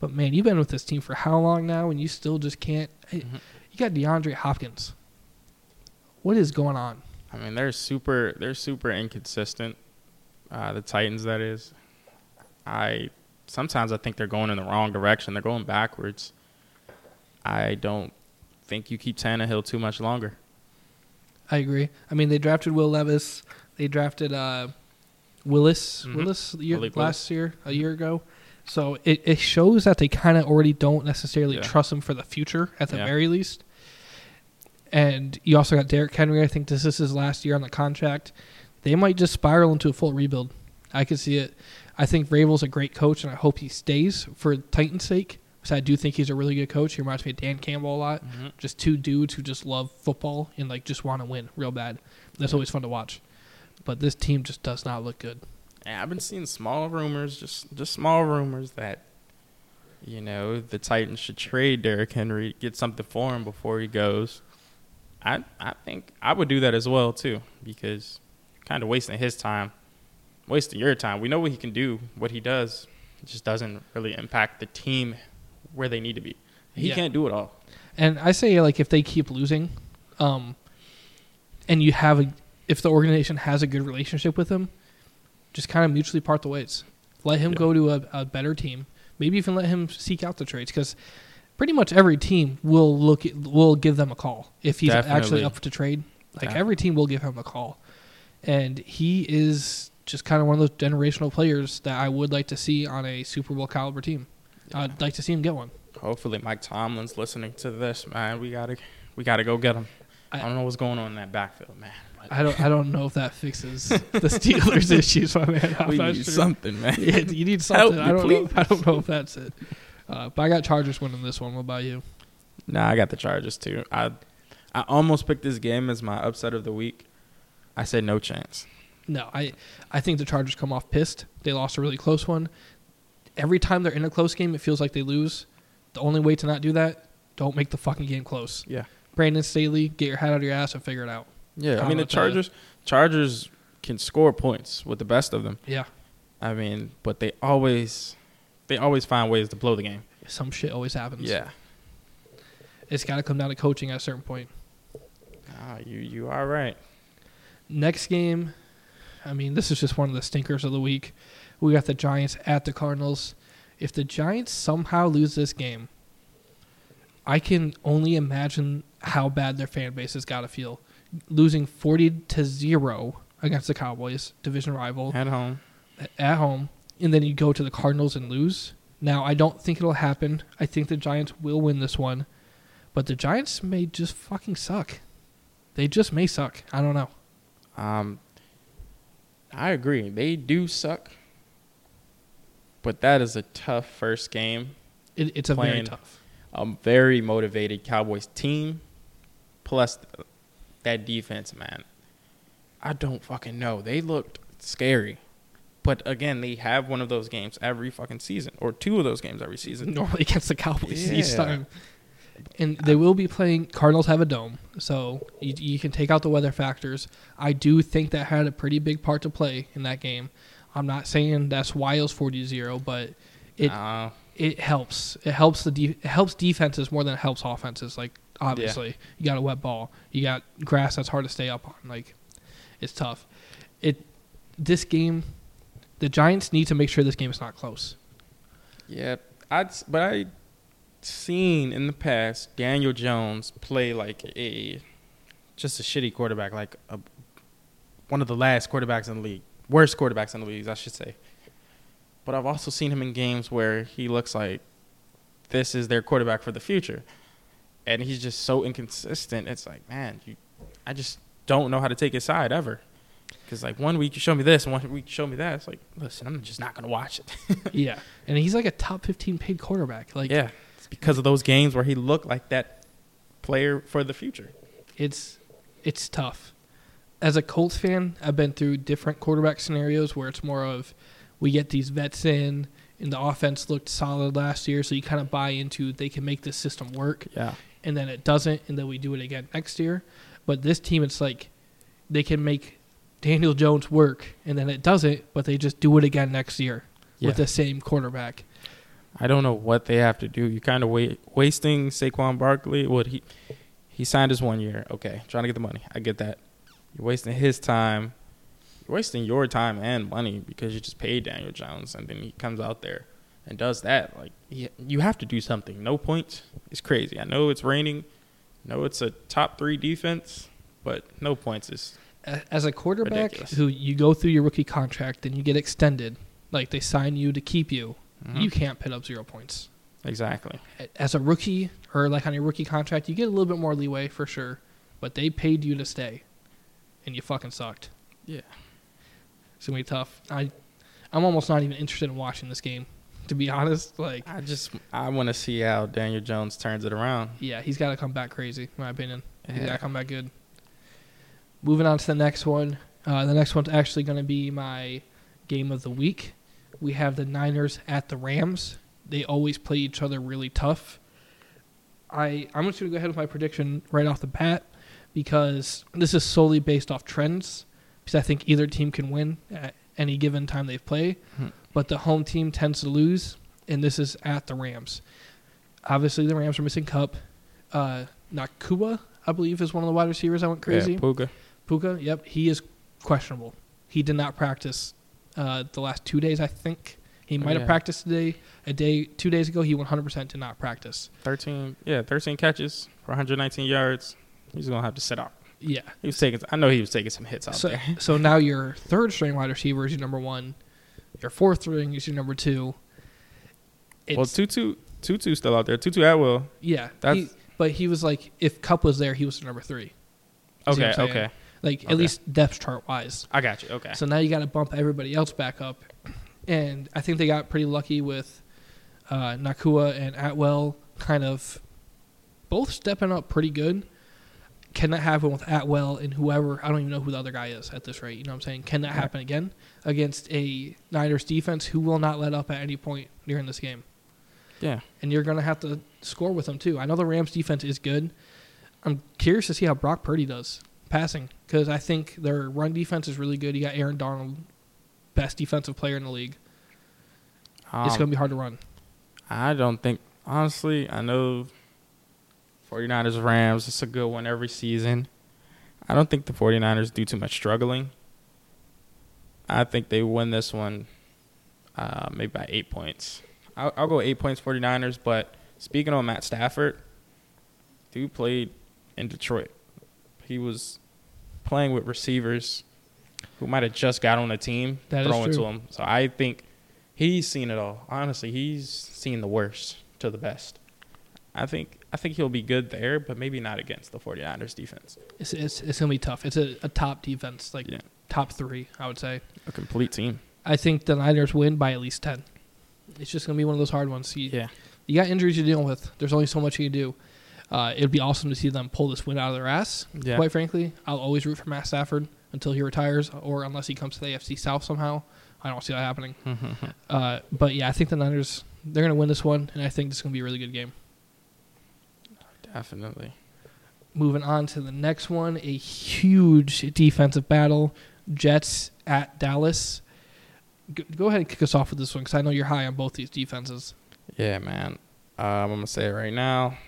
But man, you've been with this team for how long now, and you still just can't. Mhm. You got DeAndre Hopkins. What is going on? I mean, they're super. They're super inconsistent. Uh, the Titans, that is. I sometimes I think they're going in the wrong direction. They're going backwards. I don't think you keep Tannehill too much longer. I agree. I mean, they drafted Will Levis. They drafted uh, Willis Mhm. Willis year, last year, a year ago. So it, it shows that they kind of already don't necessarily Yeah. trust him for the future, at the Yeah. very least. And you also got Derrick Henry. I think this is his last year on the contract. They might just spiral into a full rebuild. I could see it. I think Vrabel's a great coach, and I hope he stays for Titans' sake. Because I do think he's a really good coach. He reminds me of Dan Campbell a lot just two dudes who just love football and like just want to win real bad. That's always fun to watch. But this team just does not look good. Yeah, I've been seeing small rumors, just just small rumors that you know the Titans should trade Derrick Henry, get something for him before he goes. I I think I would do that as well too because kind of wasting his time, wasting your time. We know what he can do, what he does. It just doesn't really impact the team where they need to be. He Yeah. can't do it all. And I say like if they keep losing, um, and you have a if the organization has a good relationship with him, just kind of mutually part the ways. Let him Yeah. go to a, a better team. Maybe even let him seek out the trades because pretty much every team will look at, will give them a call if he's actually up to trade. Like Yeah. every team will give him a call, and he is just kind of one of those generational players that I would like to see on a Super Bowl caliber team. I'd like to see him get one. Hopefully, Mike Tomlin's listening to this, man. We gotta we gotta go get him. I, I- don't know what's going on in that backfield, man. I don't I don't know if that fixes the Steelers' *laughs* issues, my man. I'm we need sure. something, man. Yeah, you need something. me, I don't know. I don't know if that's it. Uh, but I got Chargers winning this one. What about you? Nah, I got the Chargers too. I I almost picked this game as my upset of the week. I said no chance. No, I I think the Chargers come off pissed. They lost a really close one. Every time they're in a close game, it feels like they lose. The only way to not do that, don't make the fucking game close. Yeah. Brandon Staley, get your head out of your ass and figure it out. Yeah, I mean the like that. Chargers Chargers can score points with the best of them. Yeah, I mean, but they always they always find ways to blow the game. some shit always happens. Yeah. it's got to come down to coaching at a certain point. Ah, you you are right. Next game, I mean, this is just one of the stinkers of the week. We got the Giants at the Cardinals. If the Giants somehow lose this game, I can only imagine how bad their fan base has got to feel. Losing 40 to 0 against the Cowboys, division rival, At home. at home, and then you go to the Cardinals and lose. Now, I don't think it'll happen. I think the Giants will win this one, but the Giants may just fucking suck. They just may suck. I don't know. Um, I agree. They do suck, but that is a tough first game. It, it's a very tough. A very motivated Cowboys team, plus that defense, man. I don't fucking know. They looked scary, but again, they have one of those games every fucking season, or two of those games every season. *laughs* normally against the Cowboys each time. And they will be playing. Cardinals have a dome, so you, you can take out the weather factors. I do think that had a pretty big part to play in that game. I'm not saying that's why it was 40-0, but it Uh, it helps. It helps the de- it helps defenses more than it helps offenses. Like obviously, you got a wet ball, you got grass that's hard to stay up on. Like it's tough. It this game, the Giants need to make sure this game is not close. Yeah, I'd but I seen in the past Daniel Jones play like a just a shitty quarterback, like a one of the last quarterbacks in the league, worst quarterbacks in the league, I should say. But I've also seen him in games where he looks like this is their quarterback for the future, and he's just so inconsistent. It's like, man, you, I just don't know how to take his side ever. Because like one week you show me this, and one week you show me that. It's like, listen, I'm just not gonna watch it. *laughs* yeah, and he's like a top fifteen paid quarterback. Like, yeah, it's because of those games where he looked like that player for the future. it's it's tough. As a Colts fan, I've been through different quarterback scenarios where it's more of we get these vets in and the offense looked solid last year, so you kind of buy into they can make this system work, Yeah, and then it doesn't, and then we do it again next year. But this team, it's like they can make Daniel Jones work, and then it doesn't, but they just do it again next year yeah. with the same quarterback. I don't know what they have to do. You're kind of wait, wasting Saquon Barkley. What he he signed his one year. Okay, trying to get the money. I get that. You're wasting his time. You're wasting your time and money because you just paid Daniel Jones, and then he comes out there and does that. Like he, you have to do something. No points is crazy. I know it's raining. I know it's a top three defense, but no points is As a quarterback Ridiculous. who you go through your rookie contract and you get extended, like they sign you to keep you, Mhm. you can't put up zero points. exactly. As a rookie or like on your rookie contract, you get a little bit more leeway for sure, but they paid you to stay, and you fucking sucked. Yeah. It's gonna be tough. I, I'm almost not even interested in watching this game, to be honest. Like, I just I want to see how Daniel Jones turns it around. yeah, he's got to come back crazy, in my opinion. He's got Yeah. to come back good. Moving on to the next one. Uh, the next one's actually going to be my game of the week. We have the Niners at the Rams. They always play each other really tough. I I'm just going to go ahead with my prediction right off the bat because this is solely based off trends. Because I think either team can win at any given time they play, Hmm. But the home team tends to lose, and this is at the Rams. Obviously, the Rams are missing Kupp. Uh, Nacua, I believe, is one of the wide receivers. I went crazy. Yeah, Puka. Puka, yep, he is questionable. He did not practice uh, the last two days. I think he Oh, might have practiced today. A day, two days ago, he 100% did not practice. 13 yeah 13 catches for 119 yards he's gonna have to sit out Yeah. he was taking i know he was taking some hits out So, there so now your third string wide receiver is your number one. Your fourth ring is your number two. It's, well tutu tutu still out there tutu atwell yeah, that's- he- but he was like, if Kupp was there, he was the number three. You okay okay Like Okay. at least depth chart wise. i got you okay So now you got to bump everybody else back up, and I think they got pretty lucky with uh, Nacua and Atwell kind of both stepping up pretty good. Can that happen with Atwell and whoever? I don't even know who the other guy is at this rate. You know what I'm saying? Can that happen again against a Niners defense who will not let up at any point during this game? yeah And you're going to have to score with them too. I know the Rams defense is good. I'm curious to see how Brock Purdy does passing because I think their run defense is really good. You got Aaron Donald, best defensive player in the league. it's Um, going to be hard to run. i don't think honestly i know 49ers rams it's a good one every season. I don't think the 49ers do too much struggling. I think they win this one uh, maybe by eight points. I'll, I'll go eight points 49ers but speaking on matt stafford dude played in detroit. He was playing with receivers who might have just got on the team That throwing to him. So i think he's seen it all. Honestly he's seen the worst to the best. I think i think he'll be good there but maybe not against the 49ers defense It's, it's, it's going to be tough. It's a, a top defense, like Yeah. top three, I would say. a complete team I think the Niners win by at least 10. It's just going to be one of those hard ones. You, yeah you got injuries you're dealing with. There's only so much you can do. Uh, it'd be awesome to see them pull this win out of their ass. yeah Quite frankly, I'll always root for Matt Stafford until he retires or unless he comes to the AFC South somehow. I don't see that happening. *laughs* Uh, but yeah, I think the Niners they're going to win this one, and I think this is going to be a really good game. Definitely Moving on to the next one, a huge defensive battle: Jets at Dallas. Go, ahead and kick us off with this one because I know you're high on both these defenses. Yeah, man. Um, I'm gonna say it right now.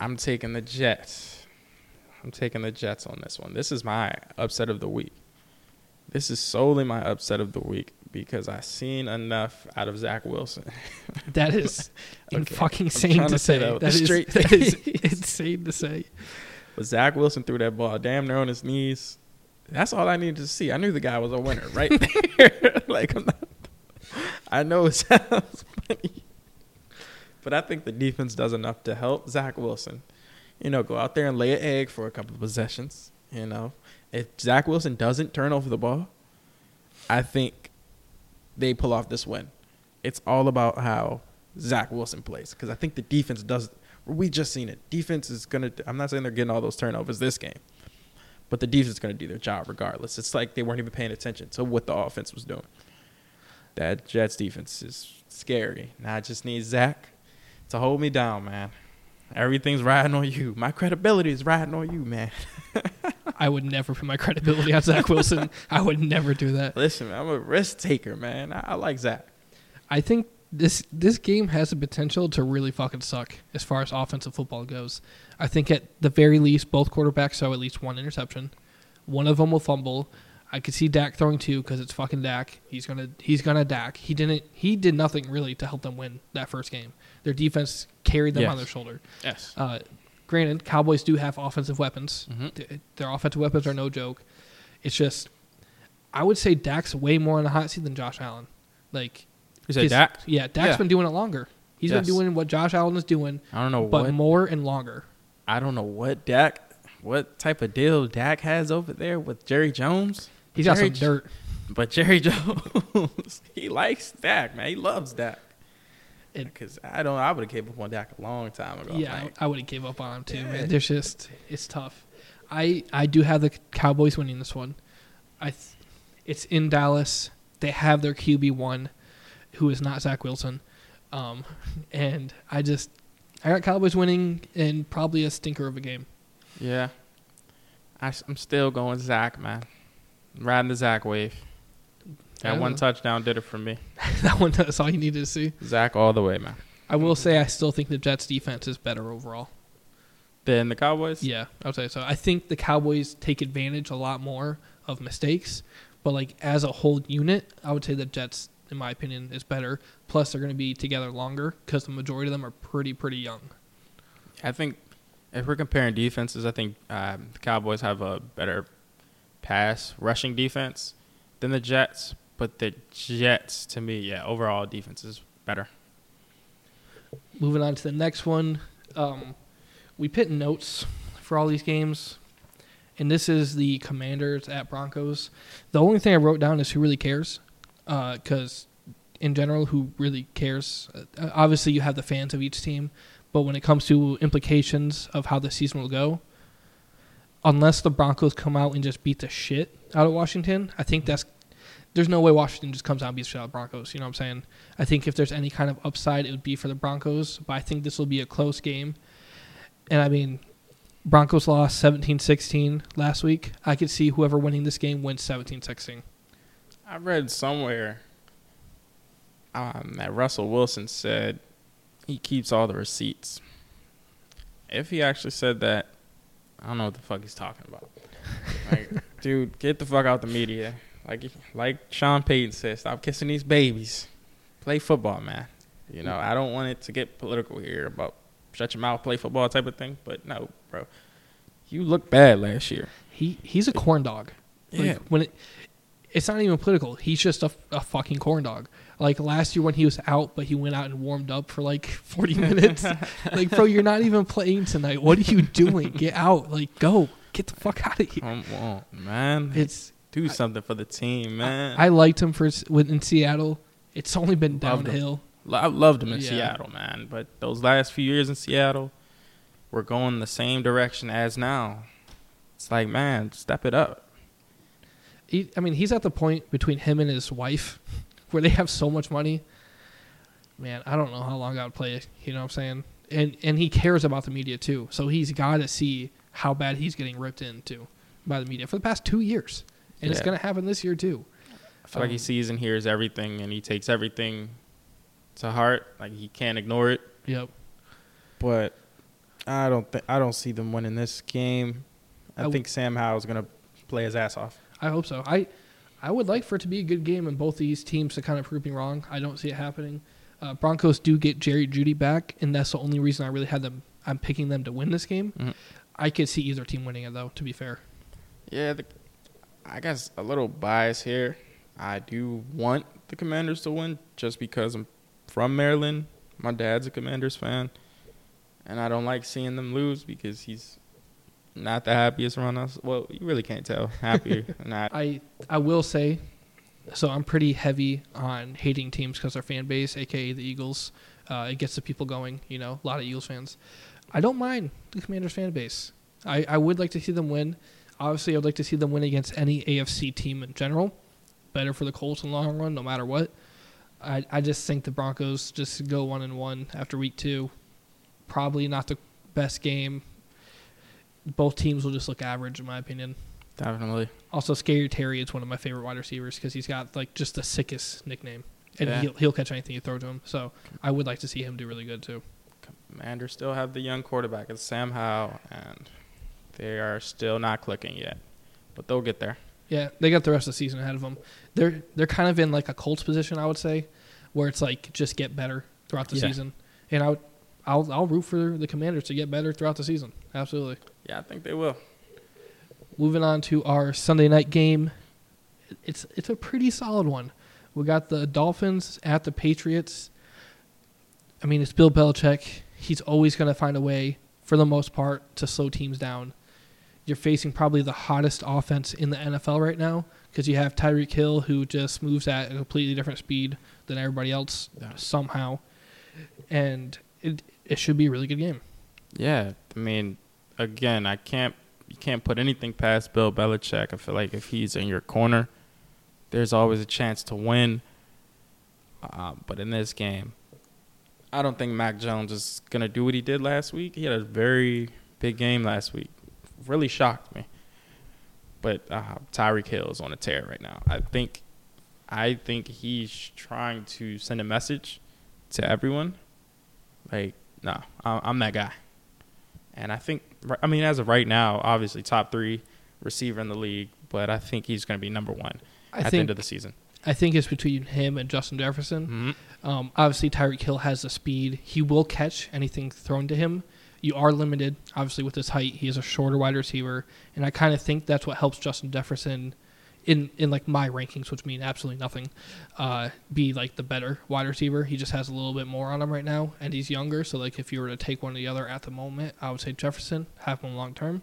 I'm taking the Jets. I'm taking the Jets on this one. This is my upset of the week. This is solely my upset of the week because I seen enough out of Zach Wilson. *laughs* That is *laughs* Okay. fucking insane to to say that That is, straight *laughs* that is insane to say. But Zach Wilson threw that ball damn near on his knees. That's all I needed to see. I knew the guy was a winner right there. like not, I know it sounds funny, but I think the defense does enough to help Zach Wilson. You know, go out there and lay an egg for a couple of possessions. You know, if Zach Wilson doesn't turn over the ball, I think they pull off this win. It's all about how Zach Wilson plays because I think the defense does. We just seen it. Defense is gonna. I'm not saying they're getting all those turnovers this game, but the defense is gonna do their job regardless. It's like they weren't even paying attention to what the offense was doing. That Jets defense is scary. Now I just need Zach to hold me down, man. Everything's riding on you. My credibility is riding on you, man. *laughs* I would never put my credibility on Zach Wilson. I would never do that. Listen, man, I'm a risk taker, man. I, I like Zach. I think this this game has the potential to really fucking suck as far as offensive football goes. I think at the very least, both quarterbacks throw at least one interception. One of them will fumble. I could see Dak throwing two because it's fucking Dak. He's gonna he's gonna Dak. He didn't he did nothing really to help them win that first game. Their defense carried them Yes. on their shoulder. Yes. Uh, granted, Cowboys do have offensive weapons. Mhm. Their offensive weapons are no joke. It's just, I would say Dak's way more in the hot seat than Josh Allen. Like, You said his- Dak? Yeah, Dak's Yeah. been doing it longer. He's Yes. been doing what Josh Allen is doing, I don't know but what more and longer. I don't know what Dak, what type of deal Dak has over there with Jerry Jones. He's got some dirt. But Jerry *laughs* Jones, he likes Dak, man. He loves Dak. Because I don't, I would have gave up on Dak a long time ago. Yeah, man. I would have gave up on him too, Yeah. man. There's just it's tough. I I do have the Cowboys winning this one. I, th- it's in Dallas. They have their QB one, who is not Zach Wilson, um, *laughs* and I just I got Cowboys winning and probably a stinker of a game. yeah. I, am still going Zach, man. Riding the Zach wave. That one touchdown did it for me. *laughs* that one that's all you needed to see. Zach all the way, man. I will say I still think the Jets defense is better overall. Than the Cowboys. Yeah, I would say so. I think the Cowboys take advantage a lot more of mistakes, but like as a whole unit, I would say the Jets, in my opinion, is better. Plus, they're going to be together longer because the majority of them are pretty pretty young. I think if we're comparing defenses, I think um, the Cowboys have a better pass rushing defense than the Jets. But the Jets, to me, yeah, overall defense is better. Moving on to the next one, um, we put notes for all these games, and this is the Commanders at Broncos. The only thing I wrote down is who really cares, because in general, who really cares? Uh, obviously, you have the fans of each team, but when it comes to implications of how the season will go, unless the Broncos come out and just beat the shit out of Washington, I think that's there's no way Washington just comes out and beats the shit out of the Broncos. You know what I'm saying? I think if there's any kind of upside, it would be for the Broncos, but I think this will be a close game. And I mean, Broncos lost 17-16 last week. I could see whoever winning this game wins 17-16. I read somewhere um, that Russell Wilson said he keeps all the receipts. If he actually said that, I don't know what the fuck he's talking about. *laughs* Like, dude, get the fuck out the media. Like, like Sean Payton said, stop kissing these babies. Play football, man. You know, I don't want it to get political here about shut your mouth, play football type of thing. But no, bro, you look bad last year. He he's a corn dog. Like, Yeah. when it it's not even political. He's just a, a fucking corn dog. Like last year when he was out, but he went out and warmed up for like *laughs* 40 minutes. *laughs* like, bro, you're not even playing tonight. What are you doing? Get out. Like, go. Get the fuck out of here. Come on, man. It's Do something for the team, man. I liked him for in Seattle. It's only been Loved downhill. I loved him in Yeah. Seattle, man. But those last few years in Seattle, we're going the same direction as now. It's like, man, step it up. He, I mean, he's at the point between him and his wife *laughs* where they have so much money. Man, I don't know how long I would play. You know what I'm saying? And and he cares about the media too. So he's got to see how bad he's getting ripped into by the media for the past two years, and it's going to happen this year too. I feel like he Um, sees and hears everything, and he takes everything to heart. Like he can't ignore it. Yep. But I don't think I don't see them winning this game. I think Sam Howell's gonna play his ass off. I hope so. I I would like for it to be a good game and both these teams to kind of prove me wrong. I don't see it happening. Uh, Broncos do get Jerry Jeudy back, and that's the only reason I really had them. I'm picking them to win this game. Mhm. I could see either team winning it though. To be fair, Yeah, the, I guess a little bias here. I do want the Commanders to win just because I'm from Maryland. My dad's a Commanders fan, and I don't like seeing them lose because he's not the happiest around us. Well, you really can't tell. Happy or not. I I will say, so I'm pretty heavy on hating teams because their fan base, aka the Eagles, uh, it gets the people going. You know, a lot of Eagles fans. I don't mind the Commanders fan base. I, I would like to see them win. Obviously, I'd like to see them win against any AFC team in general. Better for the Colts in the long run, no matter what. I I just think the Broncos just go one and one after week two. Probably not the best game. Both teams will just look average, in my opinion. Definitely. Also, Scary Terry is one of my favorite wide receivers because he's got like just the sickest nickname, and Yeah. he'll he'll catch anything you throw to him. So I would like to see him do really good too. Commanders still have the young quarterback. It's Sam Howell, and they are still not clicking yet, but they'll get there. Yeah, they got the rest of the season ahead of them. They're they're kind of in like a Colts position, I would say, where it's like just get better throughout the Yeah. season, and I would, I'll I'll root for the Commanders to get better throughout the season. Absolutely. Yeah, I think they will. Moving on to our Sunday night game, it's it's a pretty solid one. We got the Dolphins at the Patriots. I mean, it's Bill Belichick. He's always going to find a way, for the most part, to slow teams down. You're facing probably the hottest offense in the NFL right now because you have Tyreek Hill, who just moves at a completely different speed than everybody else Yeah. somehow, and it it should be a really good game. Yeah, I mean, again, I can't you can't put anything past Bill Belichick. I feel like if he's in your corner, there's always a chance to win. Uh, but in this game, I don't think Mac Jones is gonna do what he did last week. He had a very big game last week. Really shocked me. But uh, Tyreek Hill is on a tear right now. I think, I think he's trying to send a message to everyone. Like, no, I- I'm that guy. And I think, I mean, as of right now, obviously top three receiver in the league, but I think he's going to be number one I at the end of the season. I think it's between him and Justin Jefferson. Mhm. Um, obviously, Tyreek Hill has the speed. He will catch anything thrown to him. You are limited, obviously, with his height. He is a shorter wide receiver, and I kind of think that's what helps Justin Jefferson, in in like my rankings, which mean absolutely nothing, uh, be like the better wide receiver. He just has a little bit more on him right now, and he's younger. So like, if you were to take one or the other at the moment, I would say Jefferson, have him long term.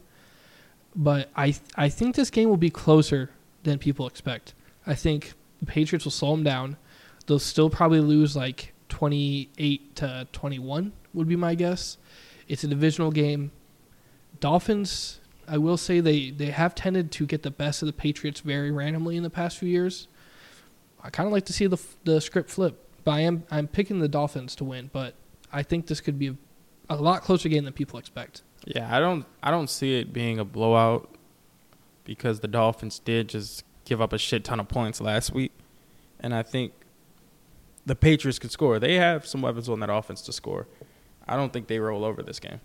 But I I think this game will be closer than people expect. I think the Patriots will slow them down. They'll still probably lose like 28 to 21 would be my guess. It's a divisional game. Dolphins, I will say they they have tended to get the best of the Patriots very randomly in the past few years. I kind of like to see the the script flip, but I am I'm picking the Dolphins to win, but I think this could be a, a lot closer game than people expect. Yeah, I don't, I don't see it being a blowout because the Dolphins did just give up a shit ton of points last week, and I think the Patriots could score. They have some weapons on that offense to score. I don't think they roll over this game.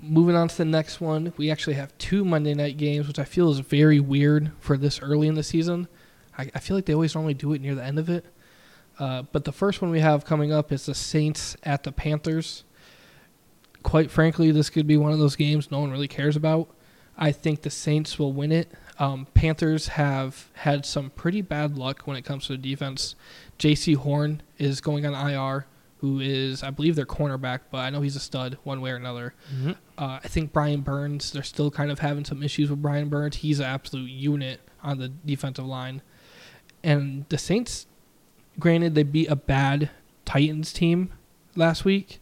Moving on to the next one, we actually have two Monday night games, which I feel is very weird for this early in the season. I, I feel like they always normally do it near the end of it. Uh, but the first one we have coming up is the Saints at the Panthers. Quite frankly, this could be one of those games no one really cares about. I think the Saints will win it. Um, Panthers have had some pretty bad luck when it comes to the defense. Jaycee Horn is going on IR, who is, I believe, their cornerback, but I know he's a stud one way or another. Uh, I think Brian Burns, they're still kind of having some issues with Brian Burns. He's an absolute unit on the defensive line. And the Saints, granted, they beat a bad Titans team last week.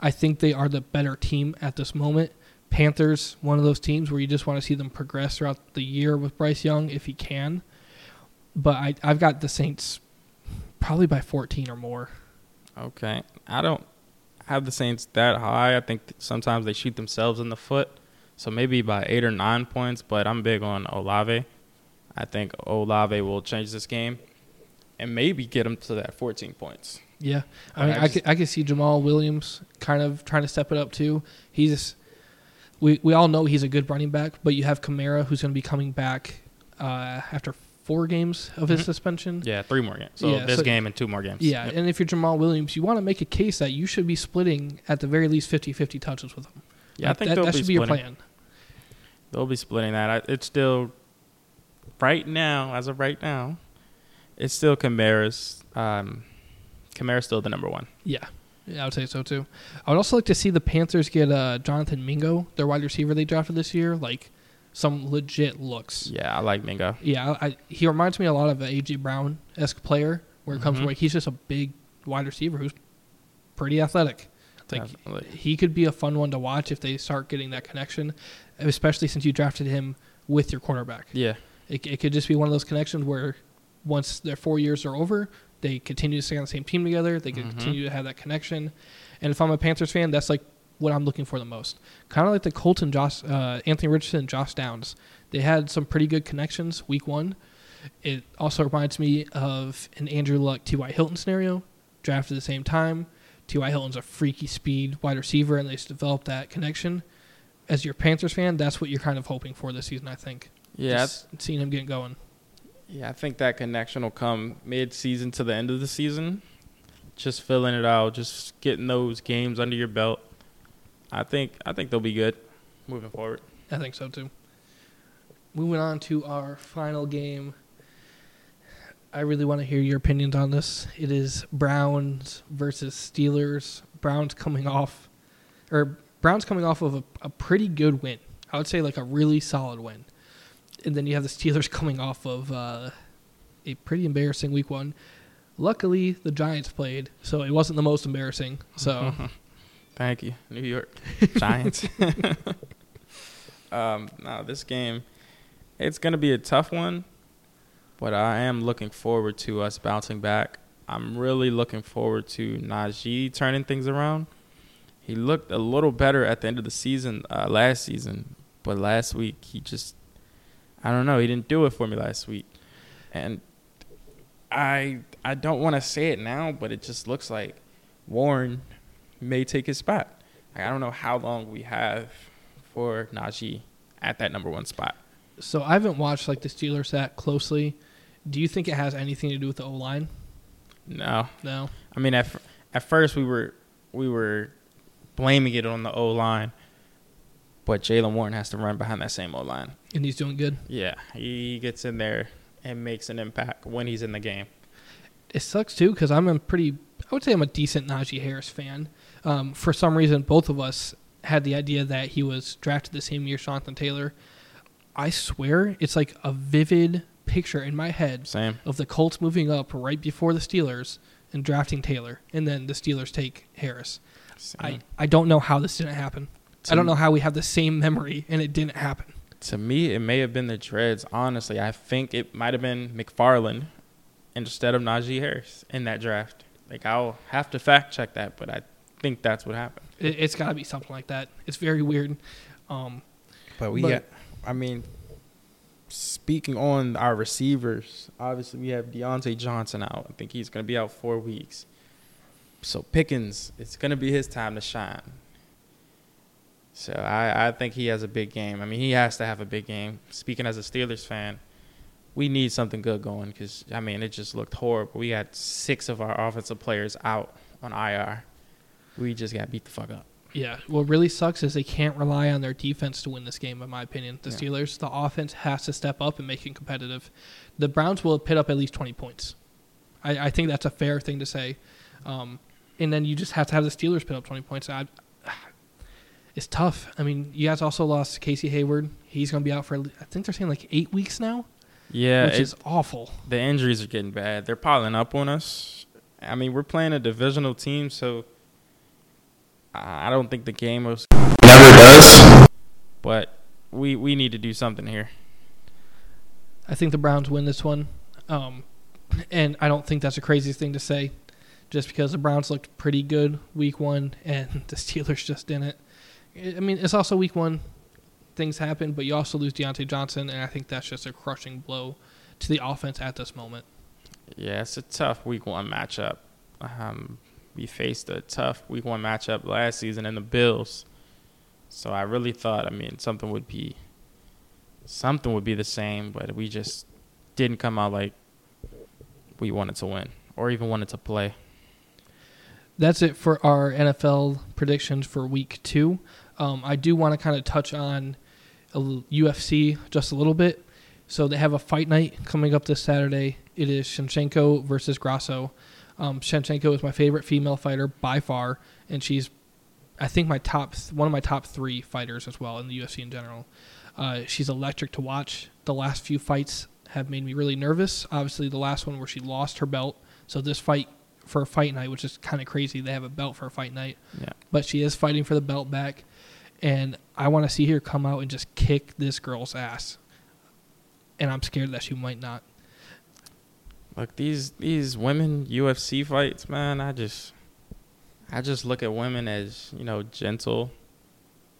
I think they are the better team at this moment. Panthers, one of those teams where you just want to see them progress throughout the year with Bryce Young if he can. But I, I've got the Saints probably by 14 or more. Okay. I don't have the Saints that high. I think th- sometimes they shoot themselves in the foot. So maybe by eight or nine points, but I'm big on Olave. I think Olave will change this game and maybe get them to that 14 points. Yeah, I mean, I I, just- could, I could see Jamaal Williams kind of trying to step it up too. He's we we all know he's a good running back, but you have Kamara who's going to be coming back uh, after four games of his Mhm. suspension. Yeah, three more games. So Yeah, this so- game and two more games. Yeah, Yep. and if you're Jamaal Williams, you want to make a case that you should be splitting at the very least 50-50 touches with him. yeah. I think that, that should be your plan. They'll be splitting that. I, it's still right now, as of right now, it's still Kamara's. Um, Kamara's still the number one. Yeah. Yeah, I would say so too. I would also like to see the Panthers get uh, Jonathan Mingo, their wide receiver they drafted this year, like some legit looks. Yeah, I like Mingo. Yeah, I, he reminds me a lot of an AJ Brown esque player, where it comes Mhm. to like he's just a big wide receiver who's pretty athletic. Like Definitely. he could be a fun one to watch if they start getting that connection, especially since you drafted him with your quarterback. Yeah, It, it could just be one of those connections where once their four years are over, they continue to stay on the same team together. They Mhm. continue to have that connection. And if I'm a Panthers fan, that's like what I'm looking for the most. Kind of like the Colton, Josh, uh, Anthony Richardson, and Josh Downs. They had some pretty good connections week one. It also reminds me of an Andrew Luck, T.Y. Hilton scenario, drafted at the same time. T.Y. Hilton's a freaky speed wide receiver, and they just developed that connection. As your Panthers fan, that's what you're kind of hoping for this season, I think. yeah, Just seeing him getting going. yeah. I think that connection will come mid-season to the end of the season. Just filling it out, just getting those games under your belt. I think I think they'll be good moving forward. I think so too. Moving on to our final game. I really want to hear your opinions on this. It is Browns versus Steelers. Browns coming off, or Browns coming off of a, a pretty good win. I would say like a really solid win. And then you have the Steelers *laughs* coming off of uh, a pretty embarrassing week one. Luckily, the Giants played, so it wasn't the most embarrassing. So *laughs* Thank you, New York *laughs* Giants. *laughs* um, no, this game, it's gonna be a tough one, but I am looking forward to us bouncing back. I'm really looking forward to Najee turning things around. He looked a little better at the end of the season uh, last season, but last week he just, I don't know, he didn't do it for me last week, and I I don't want to say it now, but it just looks like Warren may take his spot. Like, I don't know how long we have for Najee at that number one spot. So I haven't watched like the Steelers that closely. Do you think it has anything to do with the O line? No, No. I mean at at first we were we were blaming it on the O line, but Jaylen Warren has to run behind that same O line. And he's doing good. Yeah, he gets in there and makes an impact when he's in the game. It sucks too because I'm a pretty, I would say I'm a decent Najee Harris fan. Um, for some reason, both of us had the idea that he was drafted the same year Jonathan Taylor. I swear it's like a vivid picture in my head Same. of the Colts moving up right before the Steelers and drafting Taylor, and then the Steelers take Harris. I, Same. I don't know how this didn't happen. I don't know how we have the same memory and it didn't happen. To me, it may have been the dreads. Honestly, I think it might have been McFarland instead of Najee Harris in that draft. Like I'll have to fact check that, but I think that's what happened. It, it's got to be something like that. It's very weird. Um, But we But- got, I mean, speaking on our receivers, obviously we have Diontae Johnson out. I think he's going to be out four weeks. So Pickens, it's going to be his time to shine. So I, I think he has a big game. I mean, he has to have a big game. Speaking as a Steelers fan, we need something good going because, I mean, it just looked horrible. We had six of our offensive players out on IR. We just got beat the fuck up. Yeah, what really sucks is they can't rely on their defense to win this game. In my opinion, the Yeah. Steelers, the offense has to step up and make it competitive. The Browns will pit up at least twenty points. I, I think that's a fair thing to say. Um, and then you just have to have the Steelers put up twenty points. I, *sighs* it's tough. I mean, you guys also lost Casey Hayward. He's going to be out for I think they're saying like eight weeks now, Yeah, which is awful. the injuries are getting bad. They're piling up on us. I mean, we're playing a divisional team, so I I don't think the game was. Never does. But we we need to do something here. I think the Browns win this one. Um, and I don't think that's the craziest thing to say, just because the Browns looked pretty good week one and *laughs* the Steelers just didn't. I mean, it's also week one. Things happen, but you also lose Diontae Johnson, and I think that's just a crushing blow to the offense at this moment. Yeah, it's a tough week one matchup. Um, we faced a tough week one matchup last season in the Bills, so I really thought, I mean, something would be something would be the same, but we just didn't come out like we wanted to win or even wanted to play. That's it for our NFL predictions for week two. Um, I do want to kind of touch on UFC just a little bit. So they have a fight night coming up this Saturday. It is Shevchenko versus Grasso. Um, is my favorite female fighter by far, and she's, I think, my top one of my top three fighters as well in the UFC in general. Uh, she's electric to watch. The last few fights have made me really nervous. Obviously, the last one where she lost her belt. So this fight for a fight night, which is kind of crazy, they have a belt for a fight night. Yeah. But she is fighting for the belt back, and I want to see her come out and just kick this girl's ass. And I'm scared that she might not. Look, these these women UFC fights, man, I just I just look at women as, you know, gentle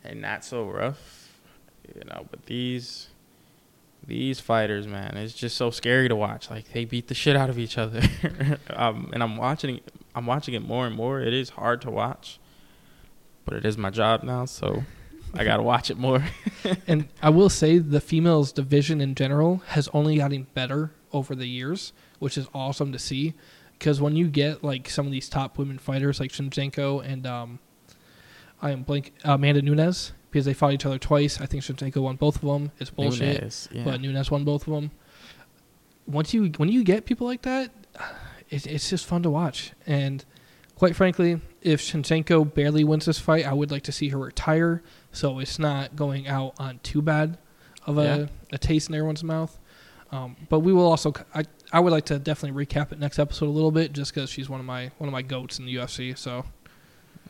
and not so rough. You know, but these these fighters, man, it's just so scary to watch. Like they beat the shit out of each other. *laughs* um, and I'm watching I'm watching it more and more. It is hard to watch. But it is my job now, so I got to *laughs* watch it more. and I will say the females division in general has only gotten better over the years, which is awesome to see. Because when you get like some of these top women fighters like Shevchenko and um, I am blank Amanda Nunes because they fought each other twice. I think Shevchenko won both of them. It's bullshit, Nunes, yeah. but Nunes won both of them. Once you when you get people like that, it, it's just fun to watch. And quite frankly, if Shevchenko barely wins this fight, I would like to see her retire so it's not going out on too bad of a, Yeah. a taste in everyone's mouth. Um, but we will also. I, I would like to definitely recap it next episode a little bit, just because she's one of my one of my goats in the UFC. So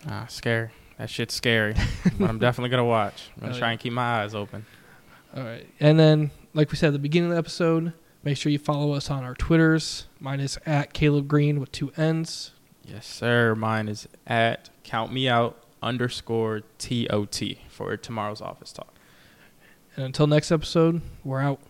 Ah, scary. That shit's scary. *laughs* but I'm definitely gonna watch. I'm gonna Oh, try yeah. and keep my eyes open. all right, and then like we said at the beginning of the episode, make sure you follow us on our Twitters. Mine is at Kaleb Green with two N's. Yes, sir. Mine is at count me out underscore T O T for tomorrow's office talk. And until next episode, we're out.